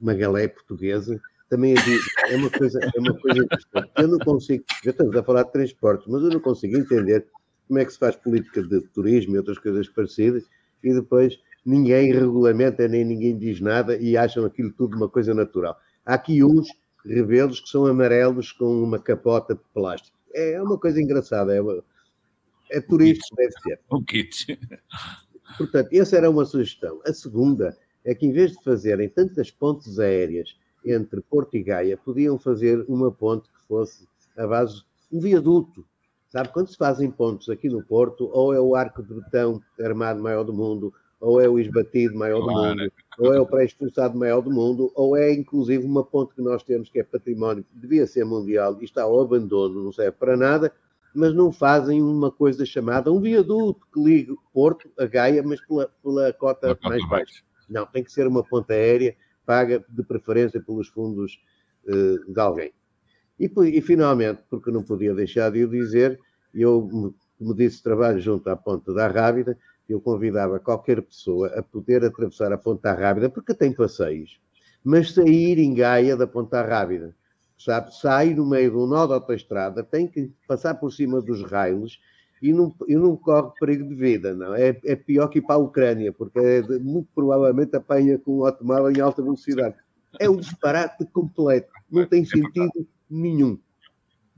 Speaker 3: uma galé portuguesa. Também é uma coisa, é uma coisa interessante. Eu não consigo, já estamos a falar de transportes, mas eu não consigo entender como é que se faz política de turismo e outras coisas parecidas e depois ninguém regulamenta nem ninguém diz nada e acham aquilo tudo uma coisa natural. Há aqui uns rebelos que são amarelos com uma capota de plástico. É uma coisa engraçada, é, uma, é turismo, deve ser.
Speaker 1: O kit.
Speaker 3: Portanto, essa era uma sugestão. A segunda é que, em vez de fazerem tantas pontes aéreas entre Porto e Gaia, podiam fazer uma ponte que fosse a base, um viaduto. Sabe, quando se fazem pontos aqui no Porto, ou é o arco de botão armado maior do mundo, ou é o esbatido maior do mundo, ou é o pré-expulsado maior do mundo, ou é inclusive uma ponte que nós temos que é património, devia ser mundial e está ao abandono, não serve para nada, mas não fazem uma coisa chamada um viaduto que liga Porto a Gaia, mas pela, pela cota mais baixa. Não, tem que ser uma ponte aérea paga de preferência pelos fundos uh, de alguém. E, e, finalmente, porque não podia deixar de o dizer, eu, como disse, trabalho junto à Ponte da Rábida, eu convidava qualquer pessoa a poder atravessar a Ponta Rábida, porque tem passeios, mas sair em Gaia da Ponta Rábida, sabe? Sai no meio do nó da autoestrada, tem que passar por cima dos raios e não, e não corre perigo de vida, não. É, é pior que ir para a Ucrânia, porque é, muito provavelmente apanha com um automóvel em alta velocidade. É um disparate completo, não tem sentido nenhum.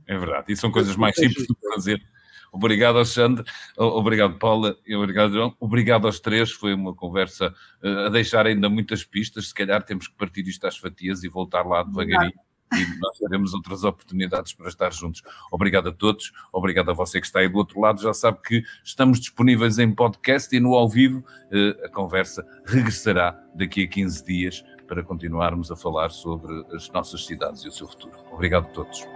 Speaker 1: É verdade, e são coisas mais simples de fazer Obrigado, Alexandre. Obrigado, Paula. Obrigado, João. Obrigado aos três. Foi uma conversa uh, a deixar ainda muitas pistas. Se calhar temos que partir isto às fatias e voltar lá devagarinho. E nós teremos outras oportunidades para estar juntos. Obrigado a todos. Obrigado a você que está aí do outro lado. Já sabe que estamos disponíveis em podcast e no ao vivo. Uh, a conversa regressará daqui a 15 dias para continuarmos a falar sobre as nossas cidades e o seu futuro. Obrigado a todos.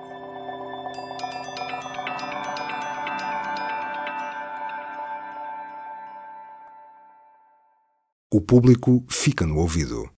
Speaker 5: O público fica no ouvido.